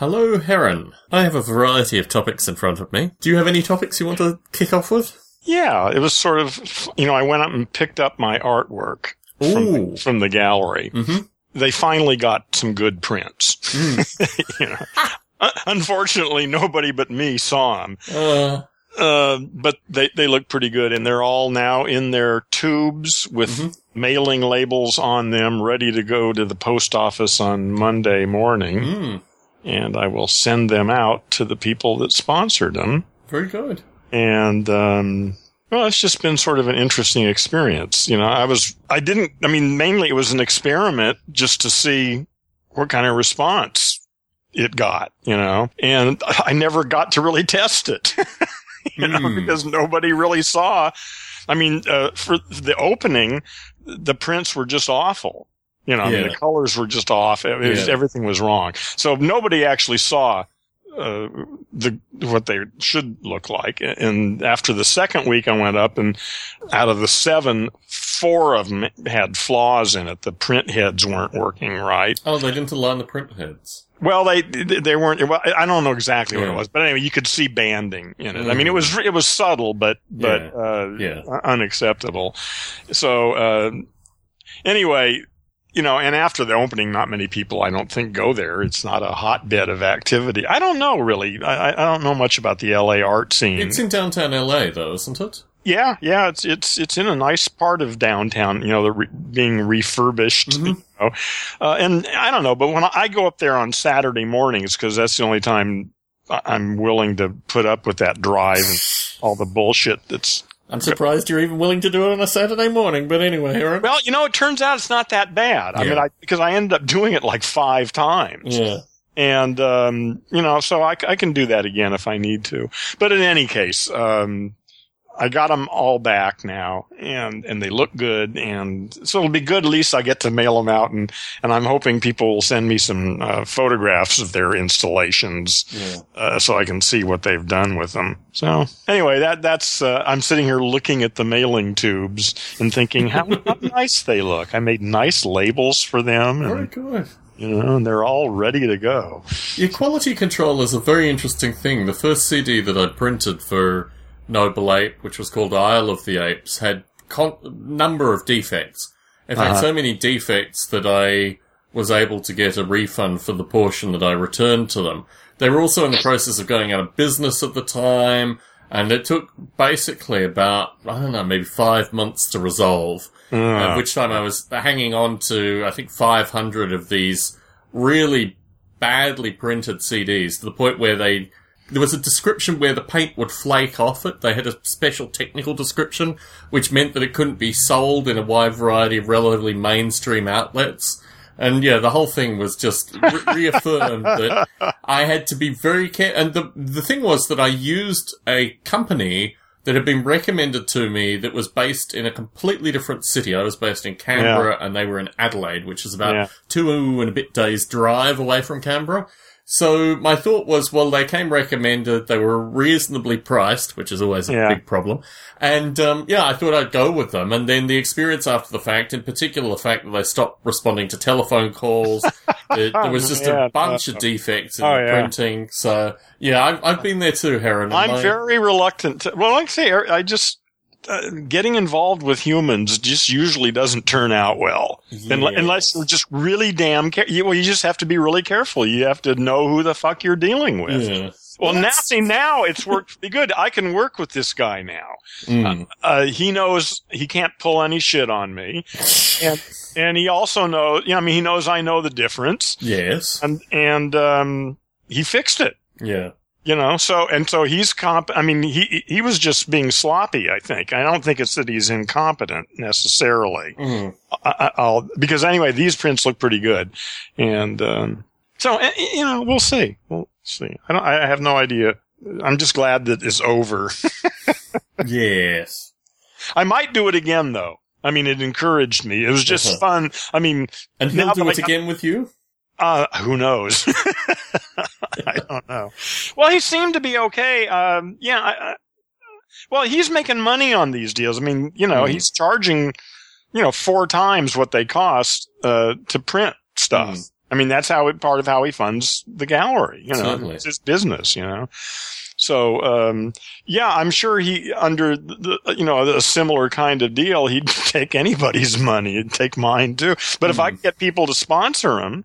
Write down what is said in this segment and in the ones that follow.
Hello, Heron. I have a variety of topics in front of me. Do you have any topics you want to kick off with? Yeah, it was sort of, you know, I went up and picked up my artwork from, from the gallery. Mhm. They finally got some good prints. you know. Un- Unfortunately, nobody but me saw them. Uh, Uh, but they, they look pretty good and they're all now in their tubes with Mhm. mailing labels on them ready to go to the post office on Monday morning. mm, And I will send them out to the people that sponsored them. very good. And, um, well, it's just been sort of an interesting experience. You know, I was, I didn't, I mean, mainly it was an experiment just to see what kind of response it got, you know, and I never got to really test it, you know, Hmm. because nobody really saw. I mean, uh, for the opening, the prints were just awful. You know, I mean, the colors were just off. It was, Yeah. Everything was wrong. So nobody actually saw uh, the what they should look like. And after the second week, I went up, and out of the seven, four of them had flaws in it. The print heads weren't working right. Oh, they didn't align the print heads. Well, they they weren't. Well, I don't know exactly what it was, but anyway, you could see banding in it. I mean, it was it was subtle, but but Yeah. uh, Yeah. unacceptable. So uh, anyway, you know, and after the opening, not many people, I don't think, go there. It's not a hotbed of activity. I don't know really. I, I don't know much about the L.A. art scene. It's in downtown LA, though, isn't it? yeah, yeah, it's it's it's in a nice part of downtown. You know, the re- being refurbished. Mhm. You know, uh, and I don't know, but when I go up there on Saturday mornings, because that's the only time I'm willing to put up with that drive and all the bullshit that's I'm surprised you're even willing to do it on a Saturday morning, but anyway, Heron. Well, you know, it turns out it's not that bad. I mean, I because I ended up doing it like five times, Yeah. and um, you know, so I can do that again if I need to. But in any case, um, I got them all back now, and and they look good, and so it'll be good. At least I get to mail them out, and and I'm hoping people will send me some uh, photographs of their installations Yeah. uh, so I can see what they've done with them. So anyway, that that's uh, I'm sitting here looking at the mailing tubes and thinking how, how nice they look. I made nice labels for them, Very and good. you know, and they're all ready to go. Your quality control is a very interesting thing. The first CD that I printed for Noble Ape, which was called Isle of the Apes, had con- number of defects. In fact, Uh-huh. so many defects that I was able to get a refund for the portion that I returned to them. They were also in the process of going out of business at the time, and it took basically about, I don't know, maybe five months to resolve. At Uh, which time I was hanging on to, I think, 500 of these really badly printed CDs to the point where they, there was a description where the paint would flake off it. They had a special technical description, which meant that it couldn't be sold in a wide variety of relatively mainstream outlets. And yeah, the whole thing was just re- reaffirmed that I had to be very careful. And the, the thing was that I used a company that had been recommended to me that was based in a completely different city. I was based in Canberra and they were in Adelaide, which is about Yeah. two and a bit days drive away from Canberra. So my thought was, well, they came recommended. They were reasonably priced, which is always a Yeah. big problem. And, um, yeah, I thought I'd go with them. And then the experience after the fact, in particular, the fact that they stopped responding to telephone calls. there, there was just Yeah, a bunch of defects in Oh, the yeah. printing. So, yeah, I've, I've been there too, Heron. I'm my- very reluctant. To, well, like I say, I just uh, getting involved with humans just usually doesn't turn out well. Yes. Unless you're just really damn care- you, well, you just have to be really careful. You have to know who the fuck you're dealing with. Yeah. Well, now see now it's worked pretty good. I can work with this guy now. Mm. Uh, he knows he can't pull any shit on me, and and he also knows. You know, I mean, he knows I know the difference, yes. and and um, he fixed it. Yeah. You know, so and so he's comp. I mean, he he was just being sloppy. I think. I don't think it's that he's incompetent necessarily. Mm. I, I- I'll because anyway, these prints look pretty good, and um, so eh, you know, we'll see. We'll see. I don't. I have no idea. I'm just glad that it's over. Yes. I might do it again though. I mean, it encouraged me. It was just Uh-huh. fun. I mean, And he'll do that I it again with you? Uh, who knows? I don't know. Well, he seemed to be okay. Um, yeah. I, I, well, he's making money on these deals. I mean, you know, Mhm. he's charging, you know, four times what they cost uh, to print stuff. Mm. I mean, that's how it, part of how he funds the gallery. You know, Certainly. it's his business. You know. So um, yeah, I'm sure he under the you know a similar kind of deal, he'd take anybody's money, he'd take mine too. But if I Mhm. could get people to sponsor him,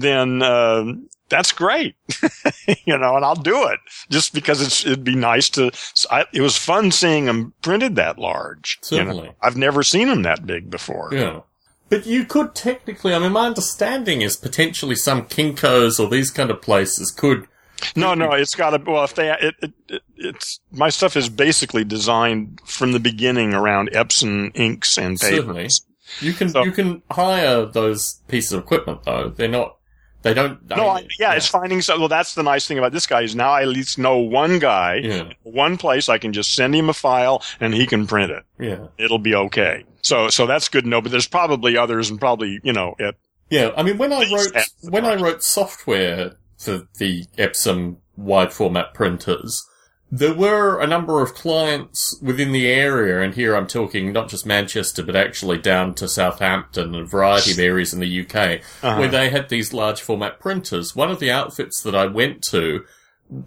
then um, that's great, you know, and I'll do it just because it's it'd be nice to. I, it was fun seeing them printed that large. you know. Certainly. I've never seen them that big before. Yeah. But you could technically, I mean, my understanding is potentially some Kinkos or these kind of places could. No, no, it's got to. Well, if they, it, it, it, it's my stuff is basically designed from the beginning around Epson inks and Certainly. You can So- you can hire those pieces of equipment though. They're not. They don't. No, I, mean, yeah, it's finding so. Well, that's the nice thing about this guy is now I at least know one guy, Yeah. one place. I can just send him a file and he can print it. Yeah. It'll be okay. So, so that's good to know. But there's probably others, and probably you know, at, Yeah. I mean, when I wrote when I wrote software for the Epson wide format printers, there were a number of clients within the area, and here I'm talking not just Manchester, but actually down to Southampton and a variety of areas in the UK, uh where they had these large format printers. One of the outfits that I went to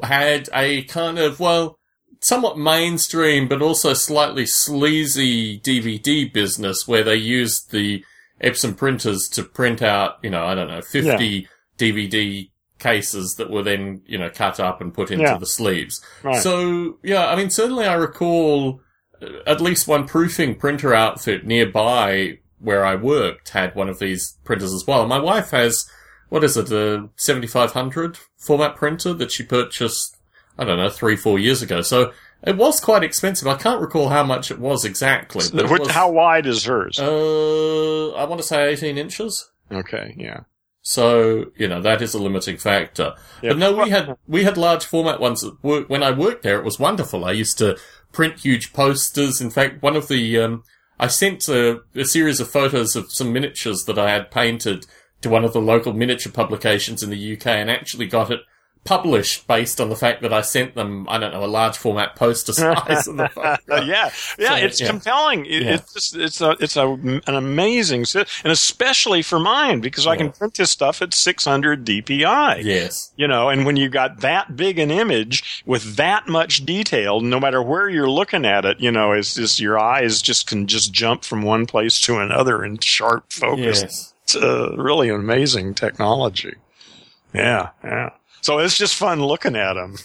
had a kind of, well, somewhat mainstream, but also slightly sleazy DVD business where they used the Epson printers to print out, you know, I don't know, 50 DVD cases that were then, you know, cut up and put into Yeah. the sleeves. right. So, yeah, I mean, certainly I recall uh, at least one proofing printer outfit nearby where I worked had one of these printers as well. My wife has, what is it, a 7500 format printer that she purchased, I don't know, three, four years ago. So it was quite expensive. I can't recall how much it was exactly. But it was, how wide is hers? uh, I want to say 18 inches. okay, yeah. So, you know, that is a limiting factor. Yeah. But no, we had, we had large format ones at work. When I worked there, it was wonderful. I used to print huge posters. In fact, one of the, um, I sent a, a series of photos of some miniatures that I had painted to one of the local miniature publications in the UK and actually got it published based on the fact that I sent them, I don't know, a large format poster size of the photograph. yeah, yeah, So, it's yeah. compelling. It, Yeah. It's just, it's a it's a an amazing, and especially for mine because I can print this stuff at 600 DPI. Yes. You know, and when you got that big an image with that much detail, no matter where you're looking at it, you know, it's just your eyes just can just jump from one place to another in sharp focus. Yes. It's uh, really amazing technology. Yeah, yeah. So it's just fun looking at them.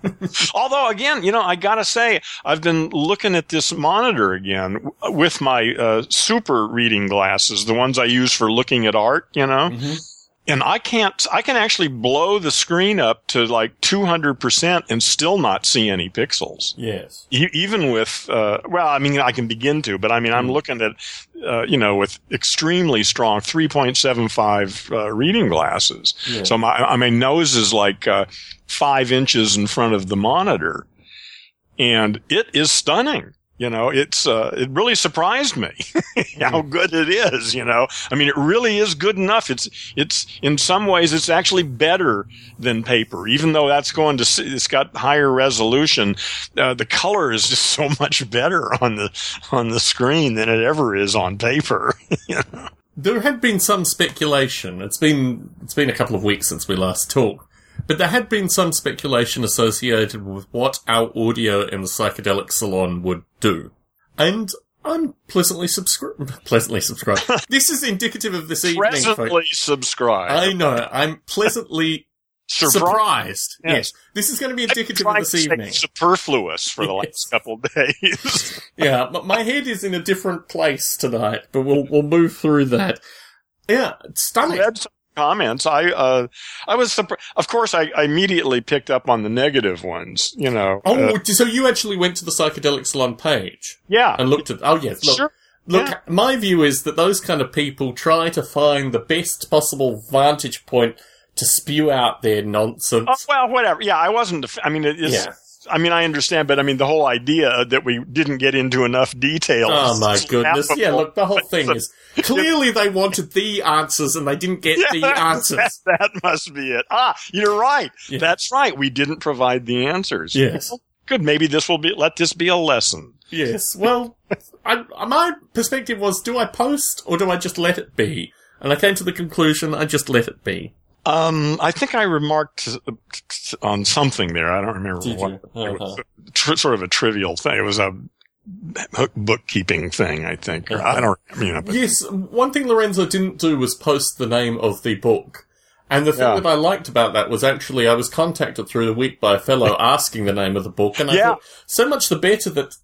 Although, again, you know, I gotta say, I've been looking at this monitor again with my uh, super reading glasses, the ones I use for looking at art, you know, Mhm. And I can't, I can actually blow the screen up to like 200% and still not see any pixels. Yes. E- even with uh, well i mean i can begin to but i mean i'm Mm. looking at uh, you know with extremely strong 3.75 uh, reading glasses Yeah. so my I- my nose is like uh, five inches in front of the monitor and it is stunning you know it's uh, it really surprised me how good it is you know. I mean it really is good enough. It's it's in some ways it's actually better than paper. Even though that's going to s- it's got higher resolution uh, the color is just so much better on the on the screen than it ever is on paper There had been some speculation. It's been it's been a couple of weeks since we last talked, but there had been some speculation associated with what our audio in the psychedelic salon would do, and I'm pleasantly subscribed. Pleasantly subscribed. this is indicative of this evening. folks. presently subscribe I know. I'm pleasantly Surprise. surprised. Yes. Yes. this is going to be indicative of this evening. superfluous for the Yes. last couple days yeah, but my head is in a different place tonight, but we'll we'll move through that. Yeah, stunning. read some comments. I uh, I was surprised. Of course, I, I immediately picked up on the negative ones. You know. Oh, Uh, so you actually went to the psychedelic salon page yeah. and looked at? Oh yes, look, Sure. look. yeah. My view is that those kind of people try to find the best possible vantage point to spew out their nonsense. Oh, well, whatever. Yeah, I wasn't. def- I mean, it is. Yeah. I mean, I understand, but I mean, the whole idea that we didn't get into enough details. Oh my goodness! Yeah, look, the whole thing is clearly they wanted the answers and they didn't get the answers. That, that must be it. Ah, you're right. Yeah. That's right. We didn't provide the answers. Yes. Good. Maybe this will be. Let this be a lesson. Yes. Well, I, my perspective was: do I post or do I just let it be? And I came to the conclusion I just let it be. Um, I think I remarked on something there. I don't remember Did what. It was Uh-huh. tr- sort of a trivial thing. It was a bookkeeping thing, I think. I don't. But, Yes, one thing Lorenzo didn't do was post the name of the book. And the thing Yeah. that I liked about that was actually I was contacted through the week by a fellow asking the name of the book, and I Yeah. thought so much the better that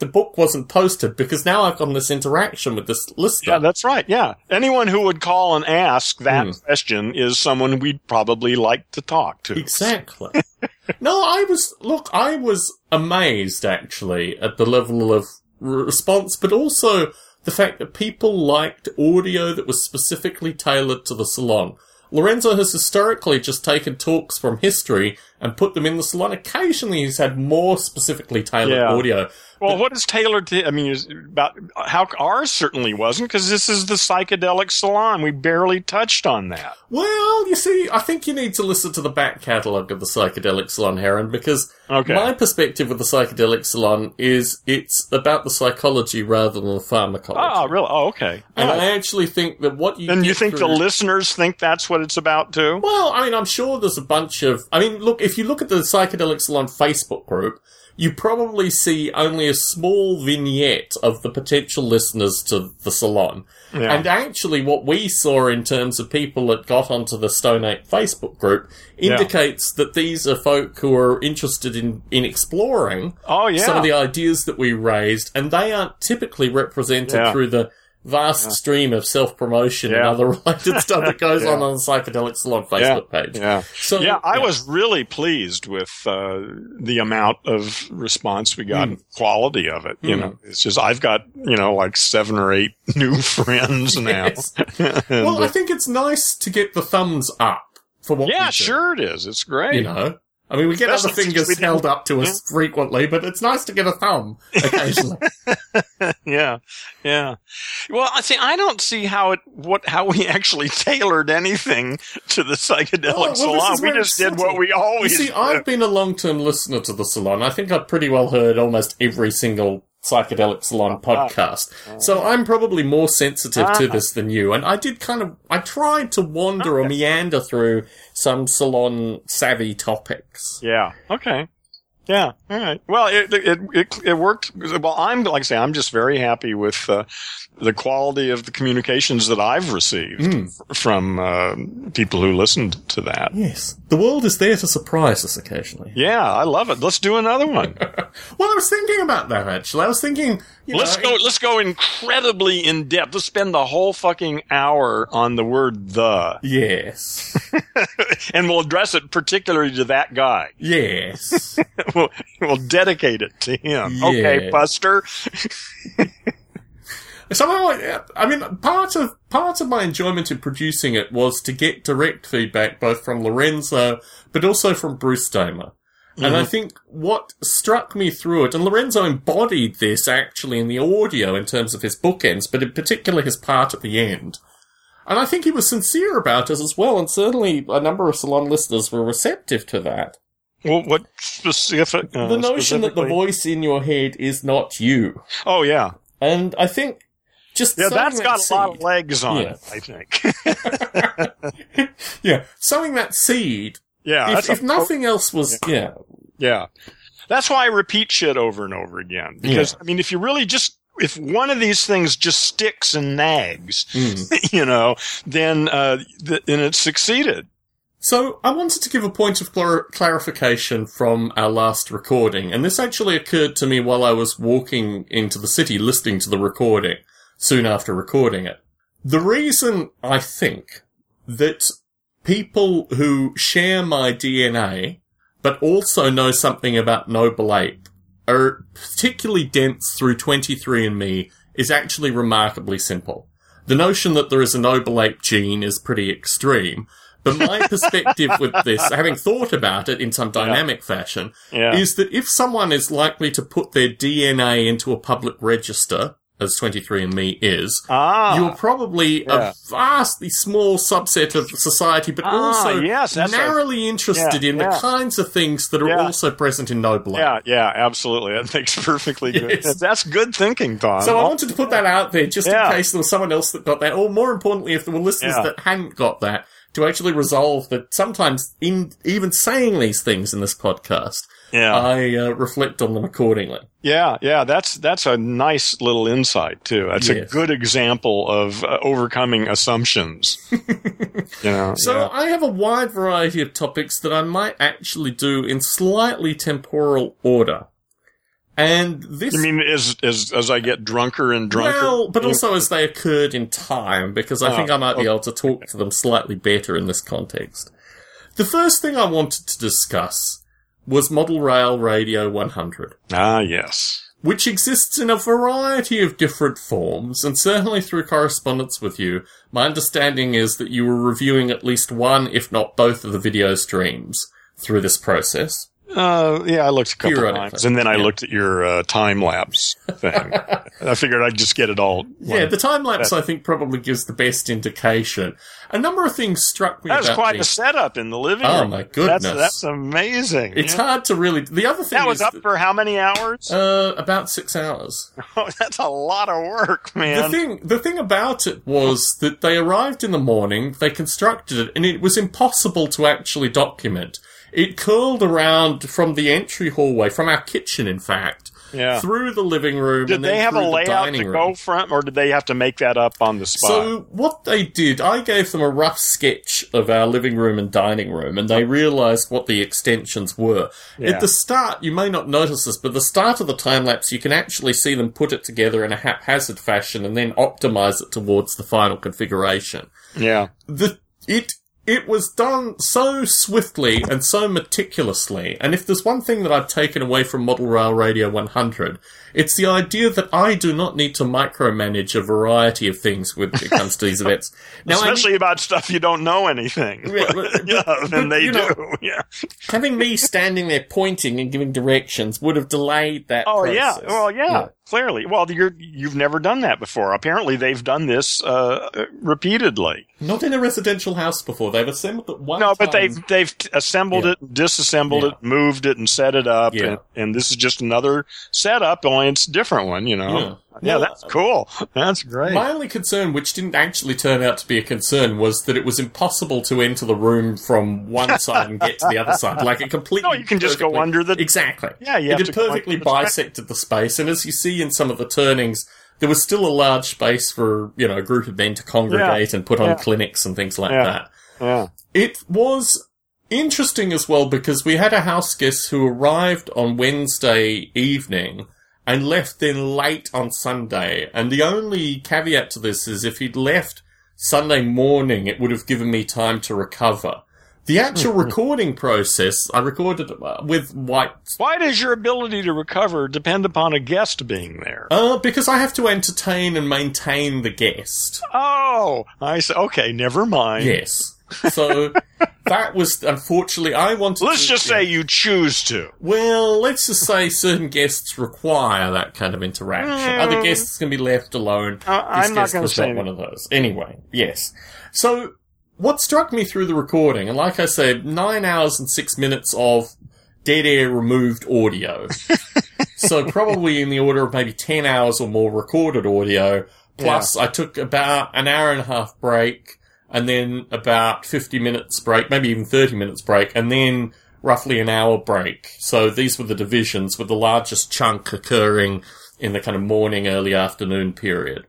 the book wasn't posted because now I've got this interaction with this listener. yeah, that's right. Yeah. Anyone who would call and ask that Hmm. question is someone we'd probably like to talk to. Exactly. no, I was look. I was amazed actually at the level of response, but also the fact that people liked audio that was specifically tailored to the salon. Lorenzo has historically just taken talks from history and put them in the salon. Occasionally, he's had more specifically tailored Yeah. audio. Well, what is tailored to? I mean, is about how ours certainly wasn't because this is the psychedelic salon. We barely touched on that. Well, you see, I think you need to listen to the back catalogue of the Psychedelic Salon, Heron, because Okay. my perspective of the Psychedelic Salon is it's about the psychology rather than the pharmacology. Oh, really? Oh, okay. and right. I actually think that what you and you think the listeners think that's what it's about too? Well, I mean, I'm sure there's a bunch of. I mean, look, if you look at the Psychedelic Salon Facebook group, you probably see only a small vignette of the potential listeners to the salon. Yeah. And actually, what we saw in terms of people that got onto the Stone Ape Facebook group indicates that these are folk who are interested in, in exploring oh, yeah. some of the ideas that we raised, and they aren't typically represented Yeah. through the vast stream of self promotion and other related stuff that goes Yeah. on on the Psychedelic Salon Facebook page. yeah. So yeah, I was really pleased with uh, the amount of response we got Hmm. and quality of it. You know, it's just I've got you know like seven or eight new friends now. Yes. Well, I think it's nice to get the thumbs up for what. yeah, sure it is. It's great. You know, I mean, we get Especially other fingers held up to us frequently, but it's nice to get a thumb occasionally. yeah, yeah. Well, I see. I don't see how it what how we actually tailored anything to the psychedelic Oh, well, salon. We just did what we you always. see, did. I've been a long-term listener to the salon. I think I've pretty well heard almost every single psychedelic salon podcast. So I'm probably more sensitive to Ah. this than you. And I did kind of, I tried to wander or meander through some salon savvy topics. Yeah. Okay. Yeah. All right. Well, it it it, it worked. Well, I'm like I say, I'm just very happy with uh, the quality of the communications that I've received f- from uh, people who listened to that. Yes. The world is there to surprise us occasionally. Yeah, I love it. Let's do another one. Well, I was thinking about that actually. I was thinking, you let's know, go. Let's go incredibly in depth. Let's spend the whole fucking hour on the word "the," Yes. and we'll address it particularly to that guy. yes. we'll, we'll dedicate it to him. Yeah. Okay, Buster. Somehow, I- I mean, part of part of my enjoyment in producing it was to get direct feedback both from Lorenzo, but also from Bruce Damer. And I think what struck me through it, and Lorenzo embodied this actually in the audio in terms of his bookends, but in particular his part at the end. And I think he was sincere about it as well, and certainly a number of salon listeners were receptive to that. Well, what specific? Uh, the notion that the voice in your head is not you. Oh yeah, And I think just yeah. sowing That's that got a lot of legs on Yeah. it. I think. yeah, sowing that seed. yeah. if, that's a- nothing else was, yeah, Yeah. That's why I repeat shit over and over again. Because, I mean, if you really just, if one of these things just sticks and nags, Mm. you know, then, uh, th- then it's succeeded. So I wanted to give a point of clar- clarification from our last recording, and this actually occurred to me while I was walking into the city listening to the recording, soon after recording it. The reason I think that people who share my DNA, but also know something about Noble Ape, are particularly dense through 23andMe is actually remarkably simple. The notion that there is a Noble Ape gene is pretty extreme, but my perspective with this, having thought about it in some dynamic fashion, Yeah. is that if someone is likely to put their DNA into a public register as 23andMe is, Ah, you're probably yeah. a vastly small subset of society, but Ah, also yes, that's a- narrowly interested Yeah, in yeah. the kinds of things that are also present in Noble Ape. yeah, yeah, absolutely. That makes perfectly good. Yes. That's good thinking, Tom. So I wanted to put that out there just in case there was someone else that got that, or more importantly, if there were listeners that hadn't got that, to actually resolve that sometimes in even saying these things in this podcast, yeah, I uh, reflect on them accordingly. yeah, yeah. That's that's a nice little insight too. That's a good example of uh, overcoming assumptions. you know. So yeah. I have a wide variety of topics that I might actually do in slightly temporal order. And this You mean as as as I get drunker and drunker? Well, but also as they occurred in time, because I Oh, think I might be able to talk to them slightly better in this context. The first thing I wanted to discuss was Model Rail Radio 100, ah yes. which exists in a variety of different forms, and certainly through correspondence with you, my understanding is that you were reviewing at least one, if not both, of the video streams through this process. Uh, yeah, I looked a couple Periodically, times, and then I yeah. looked at your uh, time lapse thing. I figured I'd just get it all. Yeah, the time lapse that- I think probably gives the best indication. A number of things struck me that was quite the- a setup in the living Oh, room. Oh my goodness. that's, that's amazing. It's Yeah. hard to really. The other thing That was up for how many hours? uh, about six hours. Oh, that's a lot of work, The man. thing, the thing about it was that they arrived in the morning, they constructed it, and it was impossible to actually document. It curled around from the entry hallway, from our kitchen, in fact, yeah. through the living room. Did and they have a layout dining to room. go from, or did they have to make that up on the spot? So what they did, I gave them a rough sketch of our living room and dining room, and they realised what the extensions were. Yeah. At the start, you may not notice this, but the start of the time lapse, you can actually see them put it together in a haphazard fashion and then optimise it towards the final configuration. yeah. The it it was done so swiftly and so meticulously, and if there's one thing that I've taken away from Model Rail Radio 100, it's the idea that I do not need to micromanage a variety of things when it comes to these events. Now, I Especially about stuff you don't know anything. Yeah, but- yeah, but, and they you know, do. Yeah. having me standing there pointing and giving directions would have delayed that. Oh yeah. process. Well, yeah, Clearly. Well, you're you've never done that before. Apparently, they've done this uh, repeatedly. Not in a residential house before. They've assembled it one No, but they've they've assembled Yeah. it, disassembled Yeah. it, moved it, and set it up. Yeah. And, and this is just another setup, only it's a different one. You know. Yeah. Yeah, Well, that's cool. That's great. My only concern, which didn't actually turn out to be a concern, was that it was impossible to enter the room from one side and get to the other side. Like it completely. No, you can just go under the- Exactly. Yeah, yeah. it had perfectly under the track. bisected the space, and as you see in some of the turnings, there was still a large space for you know a group of men to congregate and put on Yeah. clinics and things like Yeah. that. yeah. It was interesting as well because we had a house guest who arrived on Wednesday evening and left then late on Sunday. And the only caveat to this is if he'd left Sunday morning, it would have given me time to recover. The actual recording process, I recorded uh, with White Why does your ability to recover depend upon a guest being there? uh, because I have to entertain and maintain the guest. Oh, I see. Okay, never mind. Yes. So that was unfortunately I wanted. To Let's to, just say you choose to. Well, let's just say certain guests require that kind of interaction. Mm. Other guests can be left alone. Uh, I'm This not was say not one of those. Anyway, yes. So, what struck me through the recording, and like I said, nine hours and six minutes of dead air removed audio. so probably in the order of maybe 10 hours or more recorded audio. Plus, I took about an hour and a half break and then about 50 minutes break, maybe even 30 minutes break, and then roughly an hour break. So these were the divisions with the largest chunk occurring in the kind of morning, early afternoon period.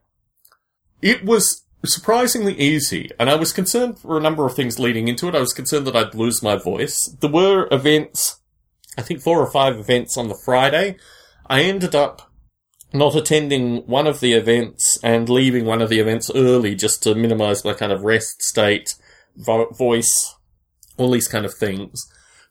It was surprisingly easy, and I was concerned for a number of things leading into it. I was concerned that I'd lose my voice. There were events, I think four or five events on the Friday. I ended up not attending one of the events and leaving one of the events early just to minimize my kind of rest state, vo- voice, all these kind of things.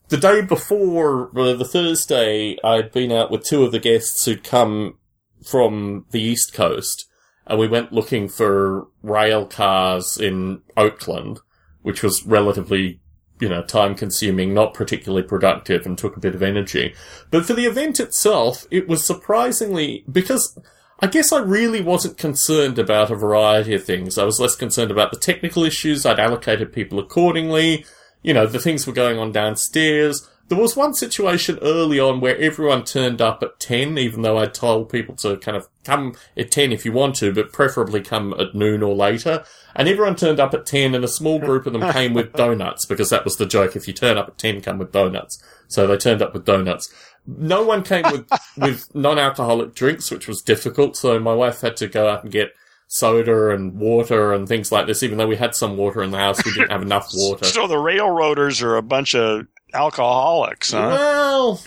The day before, uh, the Thursday, I'd been out with two of the guests who'd come from the East Coast, and we went looking for rail cars in Oakland, which was relatively, you know, time consuming, not particularly productive, and took a bit of energy. But for the event itself, it was surprisingly, because I guess I really wasn't concerned about a variety of things. I was less concerned about the technical issues. I'd allocated people accordingly. You know, the things were going on downstairs. There was one situation early on where everyone turned up at 10, even though I told people to kind of come at 10 if you want to, but preferably come at noon or later. And everyone turned up at 10 and a small group of them came with donuts because that was the joke. If you turn up at 10, come with donuts. So they turned up with donuts. No one came with, with non-alcoholic drinks, which was difficult. So my wife had to go out and get soda and water and things like this. Even though we had some water in the house, we didn't have enough water. So the railroaders are a bunch of alcoholics, huh? Well,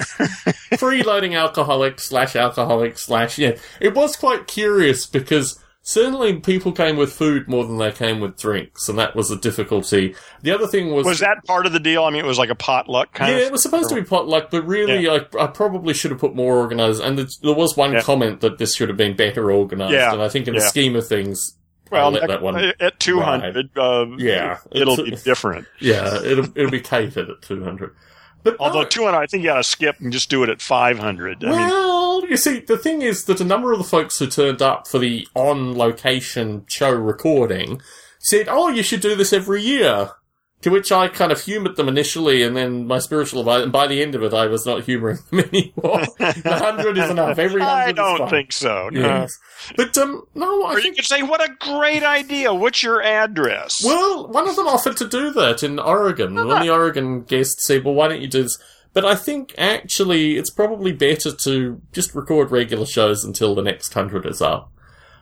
freeloading alcoholic slash alcoholic slash yeah. It was quite curious because certainly people came with food more than they came with drinks, and that was a difficulty. The other thing was Was that part of the deal? I mean, it was like a potluck kind yeah, of. it was supposed to be potluck, but really, I, I probably should have put more organised. And there- there was one Yeah. comment that this should have been better organised, Yeah, and I think in the scheme of things, well, let that one. at two hundred, uh, Yeah. it'll be different. Yeah, it'll it'll be catered at two hundred. But Although no, two hundred, I think you got to skip and just do it at five hundred. I mean, Well, you see, the thing is that a number of the folks who turned up for the on location show recording said, Oh, you should do this every year. To which I kind of humoured them initially, and then my spiritual advisor, and by the end of it, I was not humouring them anymore. the hundred is enough. Every hundred I don't think so. no. Yes. But, um, no, I Or you think could say, "What a great idea! What's your address?" Well, one of them offered to do that in Oregon. One the Oregon guests said, well, why don't you do this? But I think actually it's probably better to just record regular shows until the next hundred is up.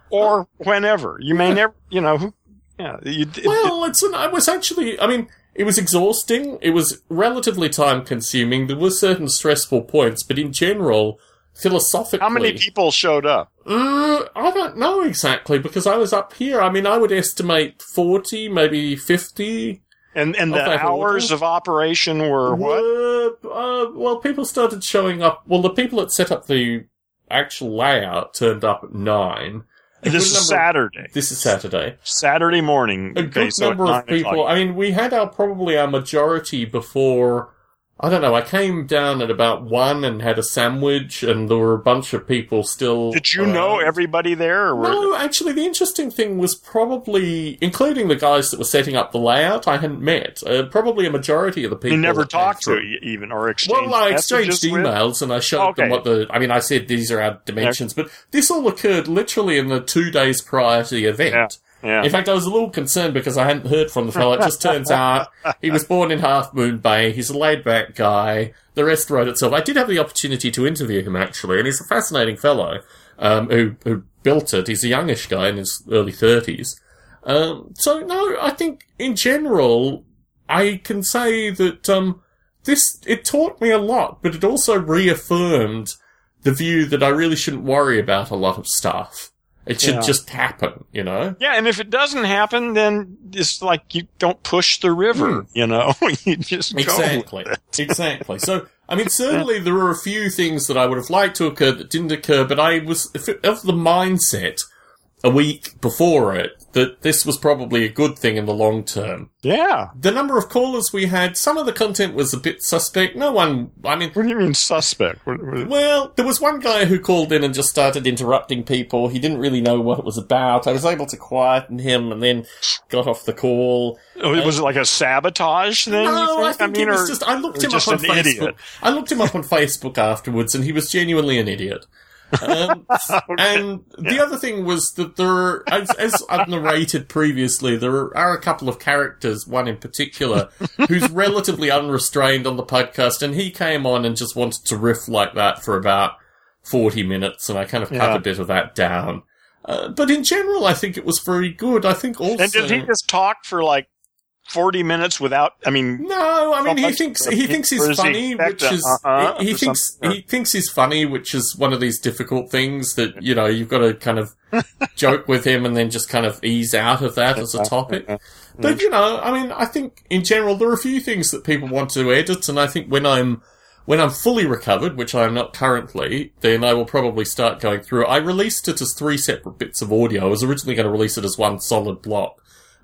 or whenever you may never, you know, who, yeah, you, it- Well, it's an, it was actually, I mean, it was exhausting. It was relatively time consuming. There were certain stressful points, but in general, philosophically. how many people showed up? Uh, I don't know exactly because I was up here. I mean, I would estimate 40, maybe 50. And and the that order? hours of operation were what? Uh, well, people started showing up. Well, the people that set up the actual layout turned up at nine. A This is Saturday. This is Saturday. Saturday morning. A Okay, good so number of people. o'clock. I mean, we had our probably our majority before. I don't know. I came down at about one and had a sandwich, and there were a bunch of people still. Did you know everybody there? No, actually, the interesting thing was probably, including the guys that were setting up the layout, I hadn't met. Uh, probably a majority of the people. you never talked to even or exchanged Well, I exchanged messages with? emails and I showed Okay. them what the. I mean, I said these are our dimensions, but this all occurred literally in the two days prior to the event. Yeah. In fact, I was a little concerned because I hadn't heard from the fellow. It just turns out he was born in Half Moon Bay. He's a laid back guy. The rest wrote itself. I did have the opportunity to interview him actually, and he's a fascinating fellow um, who who built it. He's a youngish guy in his early thirties. Um, so no, I think in general, I can say that um, this it taught me a lot, but it also reaffirmed the view that I really shouldn't worry about a lot of stuff. It should Yeah. just happen, you know. Yeah, and if it doesn't happen, then it's like you don't push the river, hmm. you know. you just go. Exactly. exactly. So, I mean, certainly there were a few things that I would have liked to occur that didn't occur, but I was of the mindset a week before it that this was probably a good thing in the long term. Yeah. The number of callers we had, some of the content was a bit suspect. No one, I mean, What do you mean suspect? What- what- well, there was one guy who called in and just started interrupting people. He didn't really know what it was about. I was able to quieten him and then got off the call. Oh, was it like a sabotage thing? No, I think? think mean, it was or- just. I looked him just up on Facebook. idiot? I looked him up on Facebook afterwards, and he was genuinely an idiot. Um, And the other thing was that there, as, as I've narrated previously, there are a couple of characters, one in particular, who's relatively unrestrained on the podcast, and he came on and just wanted to riff like that for about 40 minutes, and I kind of cut Yeah. a bit of that down. Uh, but in general, I think it was very good. I think also. And did he just talk for like forty minutes without? I mean, No, I mean he thinks he thinks he's uh-huh, or does he funny, which is he, he thinks something? he thinks he's funny, which is one of these difficult things that you know you've got to kind of joke with him and then just kind of ease out of that as a topic. But you know, I mean, I think in general there are a few things that people want to edit, and I think when I'm when I'm fully recovered, which I am not currently, then I will probably start going through. I released it as three separate bits of audio. I was originally going to release it as one solid block.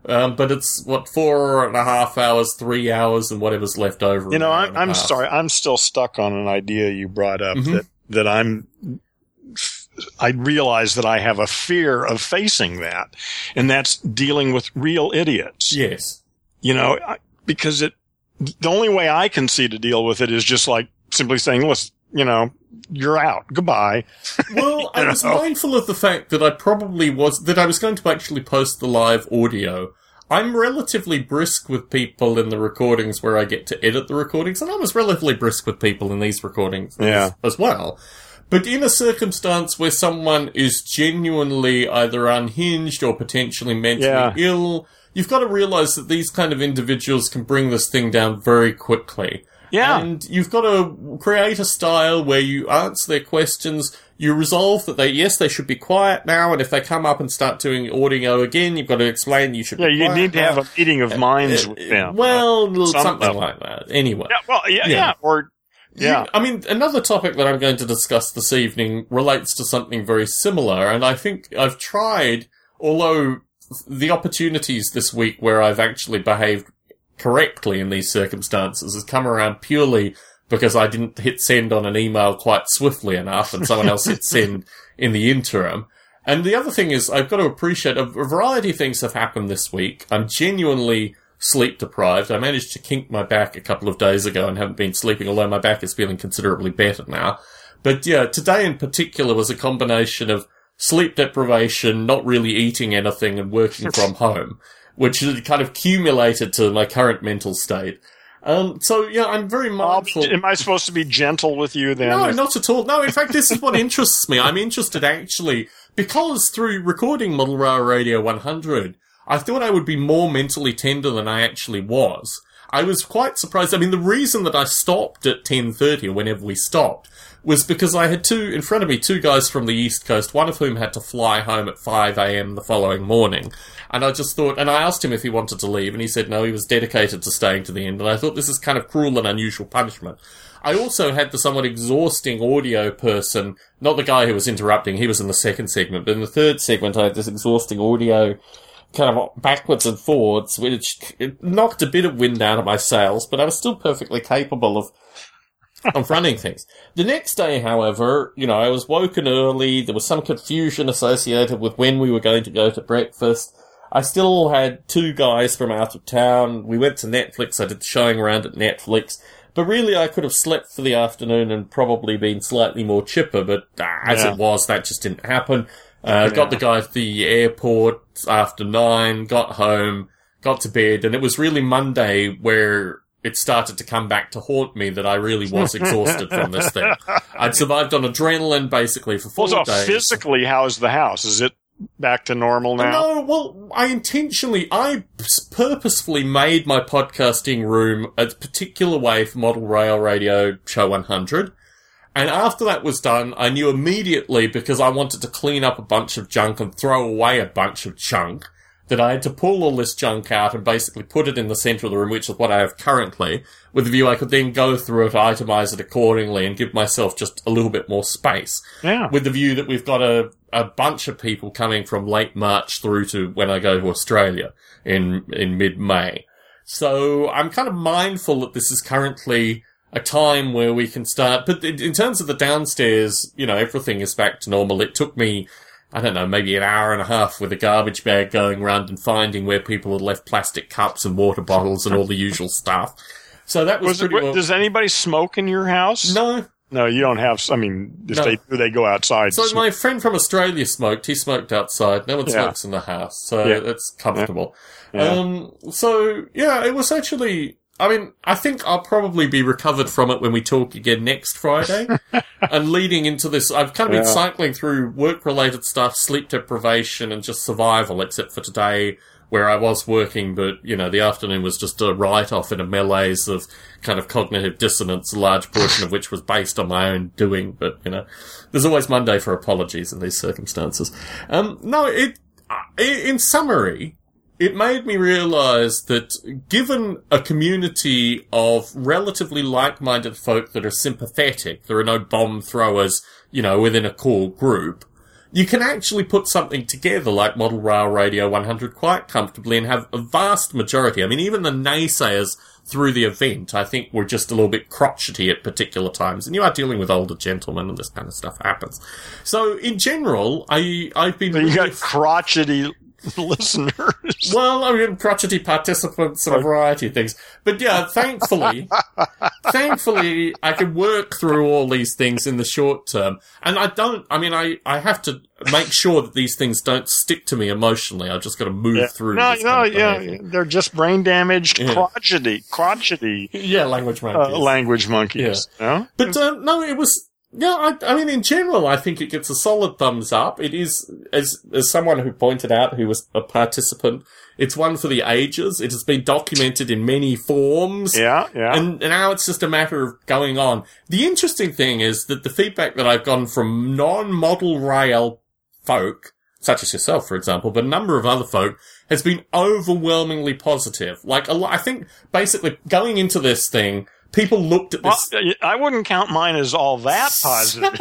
Um, but it's what four and a half hours, three hours, and whatever's left over. you know, I'm, I'm sorry. I'm still stuck on an idea you brought up Mhm. that that I'm I realize that I have a fear of facing that, and that's dealing with real idiots. Yes. You know, because it, the only way I can see to deal with it is just like simply saying, listen, you know, you're out. Goodbye. Well, I was know? mindful of the fact that I probably was, that I was going to actually post the live audio. I'm relatively brisk with people in the recordings where I get to edit the recordings, and I was relatively brisk with people in these recordings Yeah. as, as well. But in a circumstance where someone is genuinely either unhinged or potentially mentally Yeah. ill, you've got to realize that these kind of individuals can bring this thing down very quickly. Yeah. And you've got to create a style where you answer their questions. You resolve that they, yes, they should be quiet now. And if they come up and start doing audio again, you've got to explain you should yeah, be you quiet need to now. have a meeting of minds Uh, with them. Well, some something level. like that. Anyway. yeah, well, yeah, Yeah. yeah, or yeah. You- I mean, another topic that I'm going to discuss this evening relates to something very similar, and I think I've tried, although the opportunities this week where I've actually behaved correctly in these circumstances has come around purely because I didn't hit send on an email quite swiftly enough and someone else hit send in the interim. And the other thing is, I've got to appreciate a variety of things have happened this week. I'm genuinely sleep deprived. I managed to kink my back a couple of days ago and haven't been sleeping, although my back is feeling considerably better now. But yeah, today in particular was a combination of sleep deprivation, not really eating anything and working from home, which had kind of accumulated to my current mental state. Um, so yeah, I'm very mindful. am I supposed to be gentle with you then? No, not at all. No, in fact, this is what interests me. I'm interested actually because through recording Model Rail Radio 100, I thought I would be more mentally tender than I actually was. I was quite surprised. I mean, the reason that I stopped at 10.30 or whenever we stopped was because I had two, in front of me, two guys from the East Coast, one of whom had to fly home at 5am the following morning. And I just thought, and I asked him if he wanted to leave, and he said no, he was dedicated to staying to the end. And I thought this is kind of cruel and unusual punishment. I also had the somewhat exhausting audio person, not the guy who was interrupting, he was in the second segment, but in the third segment I had this exhausting audio kind of backwards and forwards, which knocked a bit of wind out of my sails, but I was still perfectly capable of of running things. The next day, however, you know, I was woken early. There was some confusion associated with when we were going to go to breakfast. I still had two guys from out of town. We went to Netflix. I did the showing around at Netflix. But really, I could have slept for the afternoon and probably been slightly more chipper. But uh, as Yeah. it was, that just didn't happen. Uh, Got the guy at the airport after nine, got home, got to bed, and it was really Monday where it started to come back to haunt me that I really was exhausted from this thing. I'd survived on adrenaline basically for four Well, so days. physically, how's the house? Is it back to normal now? No, well, I intentionally, I purposefully made my podcasting room a particular way for Model Rail Radio Show 100. And after that was done, I knew immediately because I wanted to clean up a bunch of junk and throw away a bunch of junk that I had to pull all this junk out and basically put it in the center of the room, which is what I have currently, with the view I could then go through it, itemize it accordingly, and give myself just a little bit more space Yeah. with the view that we've got a, a bunch of people coming from late March through to when I go to Australia in, in mid-May. So I'm kind of mindful that this is currently a time where we can start, but in in terms of the downstairs, you know, everything is back to normal. It took me, I don't know, maybe an hour and a half with a garbage bag going around and finding where people had left plastic cups and water bottles and all the usual stuff. So that was, Was it, pretty well. does anybody smoke in your house? no, No, you don't have. I mean, if No. they do, they go outside. So my friend from Australia smoked. He smoked outside. No one Yeah. smokes in the house, so Yeah. it's comfortable. Yeah. Um, so yeah, it was actually. I mean, I think I'll probably be recovered from it when we talk again next Friday. and leading into this, I've kind of been cycling through work-related stuff, sleep deprivation, and just survival. Except for today, where I was working, but you know, the afternoon was just a write-off in a malaise of kind of cognitive dissonance, a large portion of which was based on my own doing. But you know, there's always Monday for apologies in these circumstances. Um, no, it, in summary, it made me realize that given a community of relatively like-minded folk that are sympathetic, there are no bomb throwers, you know, within a core group, you can actually put something together like Model Rail Radio 100 quite comfortably and have a vast majority. I mean, even the naysayers through the event, I think were just a little bit crotchety at particular times. And you are dealing with older gentlemen and this kind of stuff happens. So in general, I, I've been. But you really got crotchety listeners. well, I mean, crotchety participants and a variety of things. But yeah, thankfully, thankfully, I can work through all these things in the short term. And I don't, I mean, I, I have to make sure that these things don't stick to me emotionally. I've just got to move Yeah. through. No, no, yeah, they're just brain damaged, Yeah. crotchety, crotchety Yeah, language uh, monkeys. language monkeys. No? But uh, no, it was. Yeah, I, I mean, in general, I think it gets a solid thumbs up. It is, as as someone who pointed out, who was a participant, it's one for the ages. It has been documented in many forms. Yeah, yeah. And now it's just a matter of going on. The interesting thing is that the feedback that I've gotten from non-model rail folk, such as yourself, for example, but a number of other folk, has been overwhelmingly positive. Like, a lot, I think basically going into this thing, people looked at well, this. I wouldn't count mine as all that positive.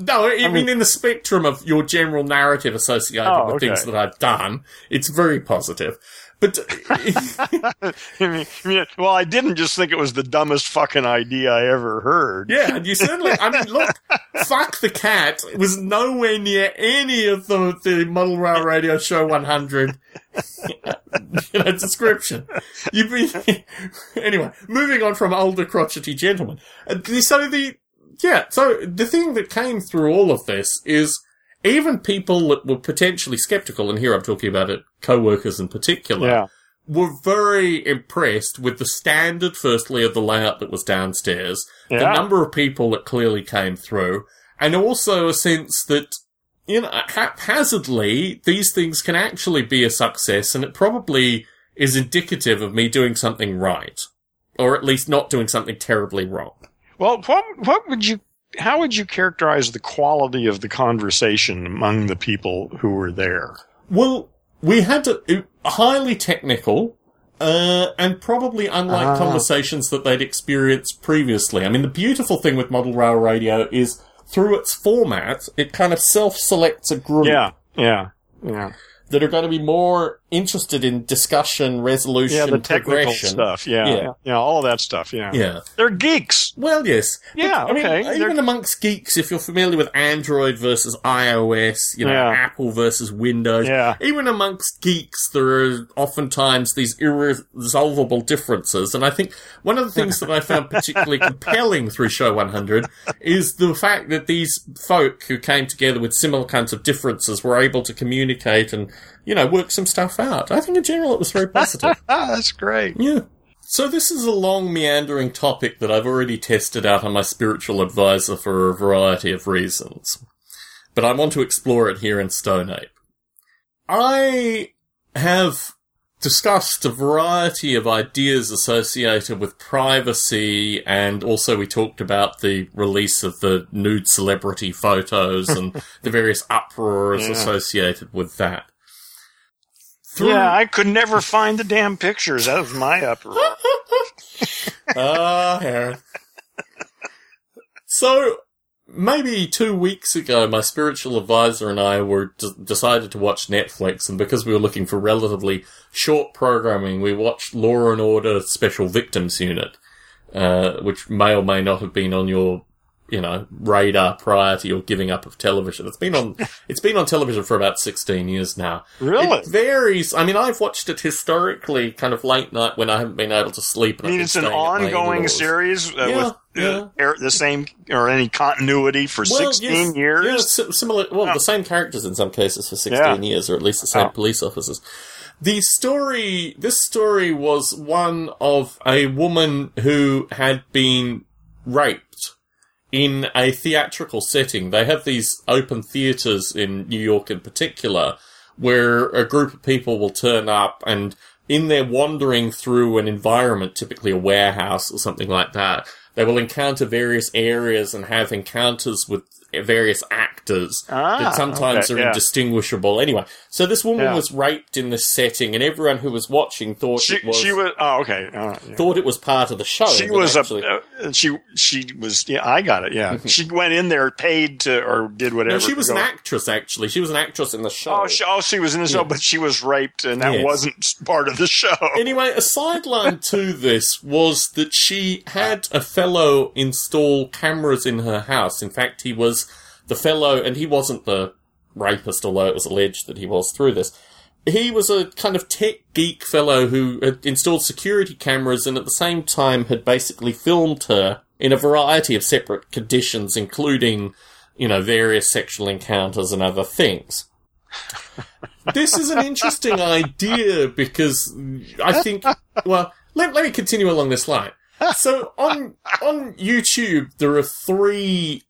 no, I, mean, in the spectrum of your general narrative associated Oh, with things that I've done, it's very positive. But I mean, well, I didn't just think it was the dumbest fucking idea I ever heard. Yeah, and you certainly. I mean, look, fuck the cat. It was nowhere near any of the the Model Rail Radio Show 100 you know, description. You've been anyway. Moving on from older crotchety gentlemen. Uh, So the yeah, so the thing that came through all of this is even people that were potentially skeptical, and here I'm talking about it, co-workers in particular Yeah. were very impressed with the standard, firstly, of the layout that was downstairs, the number of people that clearly came through, and also a sense that, you know, haphazardly, these things can actually be a success, and it probably is indicative of me doing something right. Or at least not doing something terribly wrong. Well, what what would you? How would you characterize the quality of the conversation among the people who were there? Well, we had a, highly technical, uh, and probably unlike Ah. conversations that they'd experienced previously. I mean, the beautiful thing with model rail radio is through its format, it kind of self-selects a group Yeah, yeah, yeah. that are going to be more interested in discussion, resolution, Yeah, the technical progression. stuff. Yeah, Yeah. yeah, all that stuff. Yeah, Yeah. they're geeks. Well, yes. Yeah, I mean, okay. even They're- amongst geeks, if you're familiar with Android versus iOS, you know, Yeah. Apple versus Windows, Yeah. even amongst geeks, there are oftentimes these irresolvable differences. And I think one of the things that I found particularly compelling through Show 100 is the fact that these folk who came together with similar kinds of differences were able to communicate and, you know, work some stuff out. I think in general it was very positive. Ah, that's great. Yeah. So this is a long meandering topic that I've already tested out on my spiritual advisor for a variety of reasons. But I want to explore it here in Stone Ape. I have discussed a variety of ideas associated with privacy and also we talked about the release of the nude celebrity photos and the various uproars Yeah. associated with that. Through- Yeah, I could never find the damn pictures. That was my uproar. Ah, Aaron. So, maybe two weeks ago, my spiritual advisor and I were d- decided to watch Netflix, and because we were looking for relatively short programming, we watched Law and Order Special Victims Unit, uh, which may or may not have been on your, you know, radar prior to your giving up of television. It's been on, it's been on television for about 16 years now. Really? It varies. I mean, I've watched it historically, kind of late night when I haven't been able to sleep. and I mean, it's an staying at my ongoing series uh, Yeah, with uh, yeah. the same or any continuity for Well, 16 yes, years. Yeah, si- similar. Well, the same characters in some cases for 16 Yeah. years, or at least the same Oh. police officers. The story, this story was one of a woman who had been raped in a theatrical setting. They have these open theaters in New York in particular where a group of people will turn up and in their wandering through an environment, typically a warehouse or something like that, they will encounter various areas and have encounters with various actors Ah, that sometimes okay, are yeah. indistinguishable. Anyway, so this woman Yeah. was raped in this setting, and everyone who was watching thought She, it was, she was. Oh, okay. Uh, yeah. thought it was part of the show. She was a. Uh, she she was. Yeah, I got it. Yeah, she went in there, paid to, or did whatever. no, she was an actress. Actually, she was an actress in the show. Oh, she, oh, she was in the show, but she was raped, and that Yes. wasn't part of the show. Anyway, a sideline to this was that she had a fellow install cameras in her house. In fact, he was the fellow, and he wasn't the rapist, although it was alleged that he was through this. He was a kind of tech geek fellow who had installed security cameras and at the same time had basically filmed her in a variety of separate conditions, including, you know, various sexual encounters and other things this is an interesting idea because I think, well, let, let me continue along this line. So on, on YouTube, there are three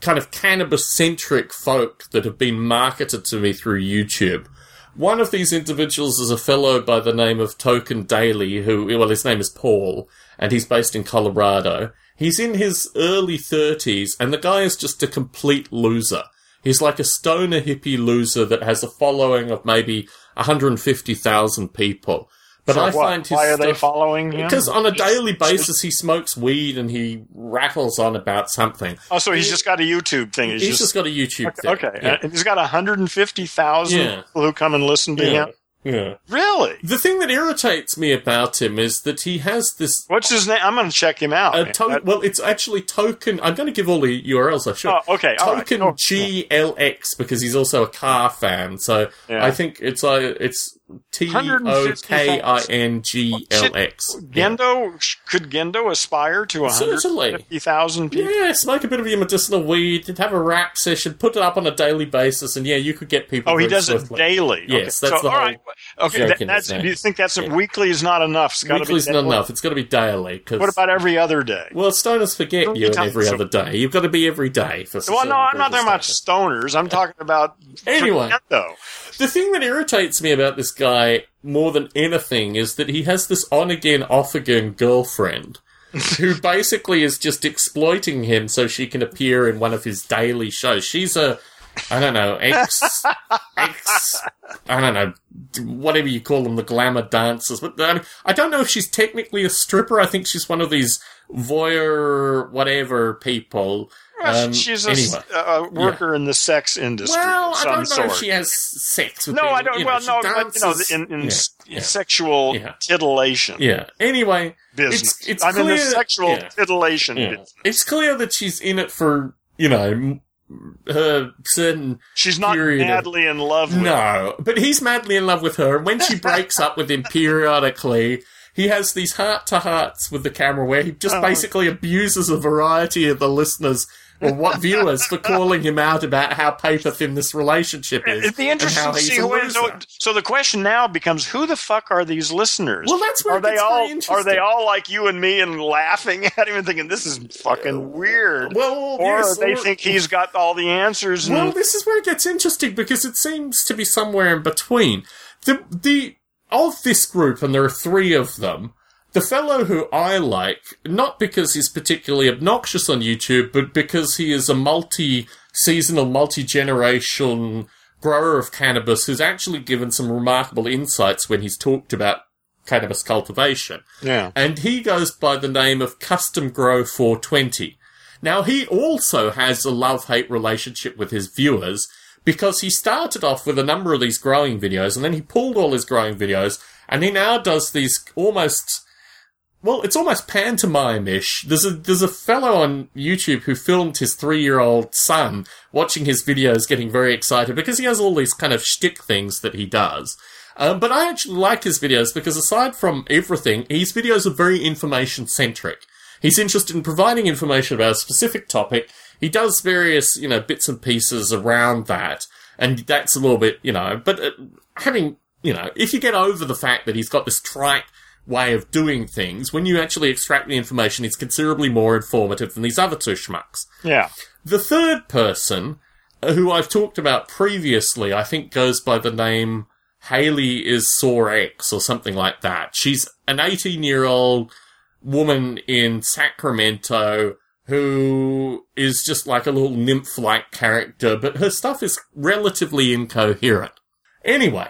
kind of cannabis centric folk that have been marketed to me through YouTube. One of these individuals is a fellow by the name of Token Daly, who, well, his name is Paul, and he's based in Colorado. He's in his early 30s, and the guy is just a complete loser. He's like a stoner hippie loser that has a following of maybe 150,000 people. But For I what? find his Why are they following him? because on a daily basis he smokes weed and he rattles on about something. Oh, so he's just got a YouTube thing. He's, He's just, just got a YouTube thing. okay. Yeah. And he's got 150,000 Yeah. people who come and listen to Yeah. him. yeah. Really? The thing that irritates me about him is that he has this. What's his name? I'm going to check him out. To- well, it's actually token. I'm going to give all the URLs I should. oh, okay. Token Oh, GLX because he's also a car fan. So Yeah. I think it's uh, it's T O K I N G L X. Gendo could Gendo aspire to Certainly. 150,000 people? Yeah, smoke a bit of your medicinal weed, have a rap session, put it up on a daily basis, and yeah, you could get people. Oh, he does it daily. Yes, okay. that's so, the whole right. Okay, that, that's. Do you think that's Yeah. weekly is not enough? It's to be not enough. It's got to be daily. 'cause- What about every other day? Well, stoners forget Don't you every so- other day. You've got to be every day for. Well, no, I'm not talking about stoners. I'm talking about Anyway. Gendo. The thing that irritates me about this guy more than anything is that he has this on again, off again girlfriend who basically is just exploiting him so she can appear in one of his daily shows. She's a, I don't know, ex, ex, I don't know, whatever you call them, the glamour dancers. But I, mean, I don't know if she's technically a stripper. I think she's one of these voyeur, whatever people. Well, Um, she's a, anyway. a worker in the sex industry Well, of I some don't know sort. if she has sex with no, him. I don't. You know, well, she no, but you know, in, in Yeah, s- yeah. sexual Yeah. titillation Yeah. Anyway, business. it's I'm in the clear- sexual yeah. titillation yeah. business. it's clear that she's in it for you know her certain. She's not Period of- madly in love with No, but he's madly in love with her, and when she breaks up with him periodically. He has these heart to hearts with the camera where he just Oh. basically abuses a variety of the listeners or what viewers for calling him out about how paper thin this relationship is. It'd be and interesting to see who is. So, so the question now becomes: Who the fuck are these listeners? Well, that's where are it they gets all? Are they all like you and me and laughing at him and thinking this is fucking weird? Well, or yes, they or- think he's got all the answers. Well, this is where it gets interesting because it seems to be somewhere in between. The the of this group, and there are three of them. The fellow who I like, not because he's particularly obnoxious on YouTube, but because he is a multi-seasonal, multi-generation grower of cannabis who's actually given some remarkable insights when he's talked about cannabis cultivation yeah. and he goes by the name of Custom Grow 420. Now, he also has a love hate relationship with his viewers because he started off with a number of these growing videos and then he pulled all his growing videos and he now does these almost. Well, it's almost pantomime-ish. There's a there's a fellow on YouTube who filmed his three-year-old son watching his videos, getting very excited because he has all these kind of shtick things that he does. Um, but I actually like his videos because aside from everything, his videos are very information centric. He's interested in providing information about a specific topic. He does various, you know, bits and pieces around that. And that's a little bit, you know, but uh, having, you know, if you get over the fact that he's got this trite way of doing things, when you actually extract the information, it's considerably more informative than these other two schmucks. Yeah. The third person, uh, who I've talked about previously, I think goes by the name Haley is Sore X or something like that. She's an 18 year old woman in Sacramento who is just like a little nymph-like character, but her stuff is relatively incoherent. Anyway,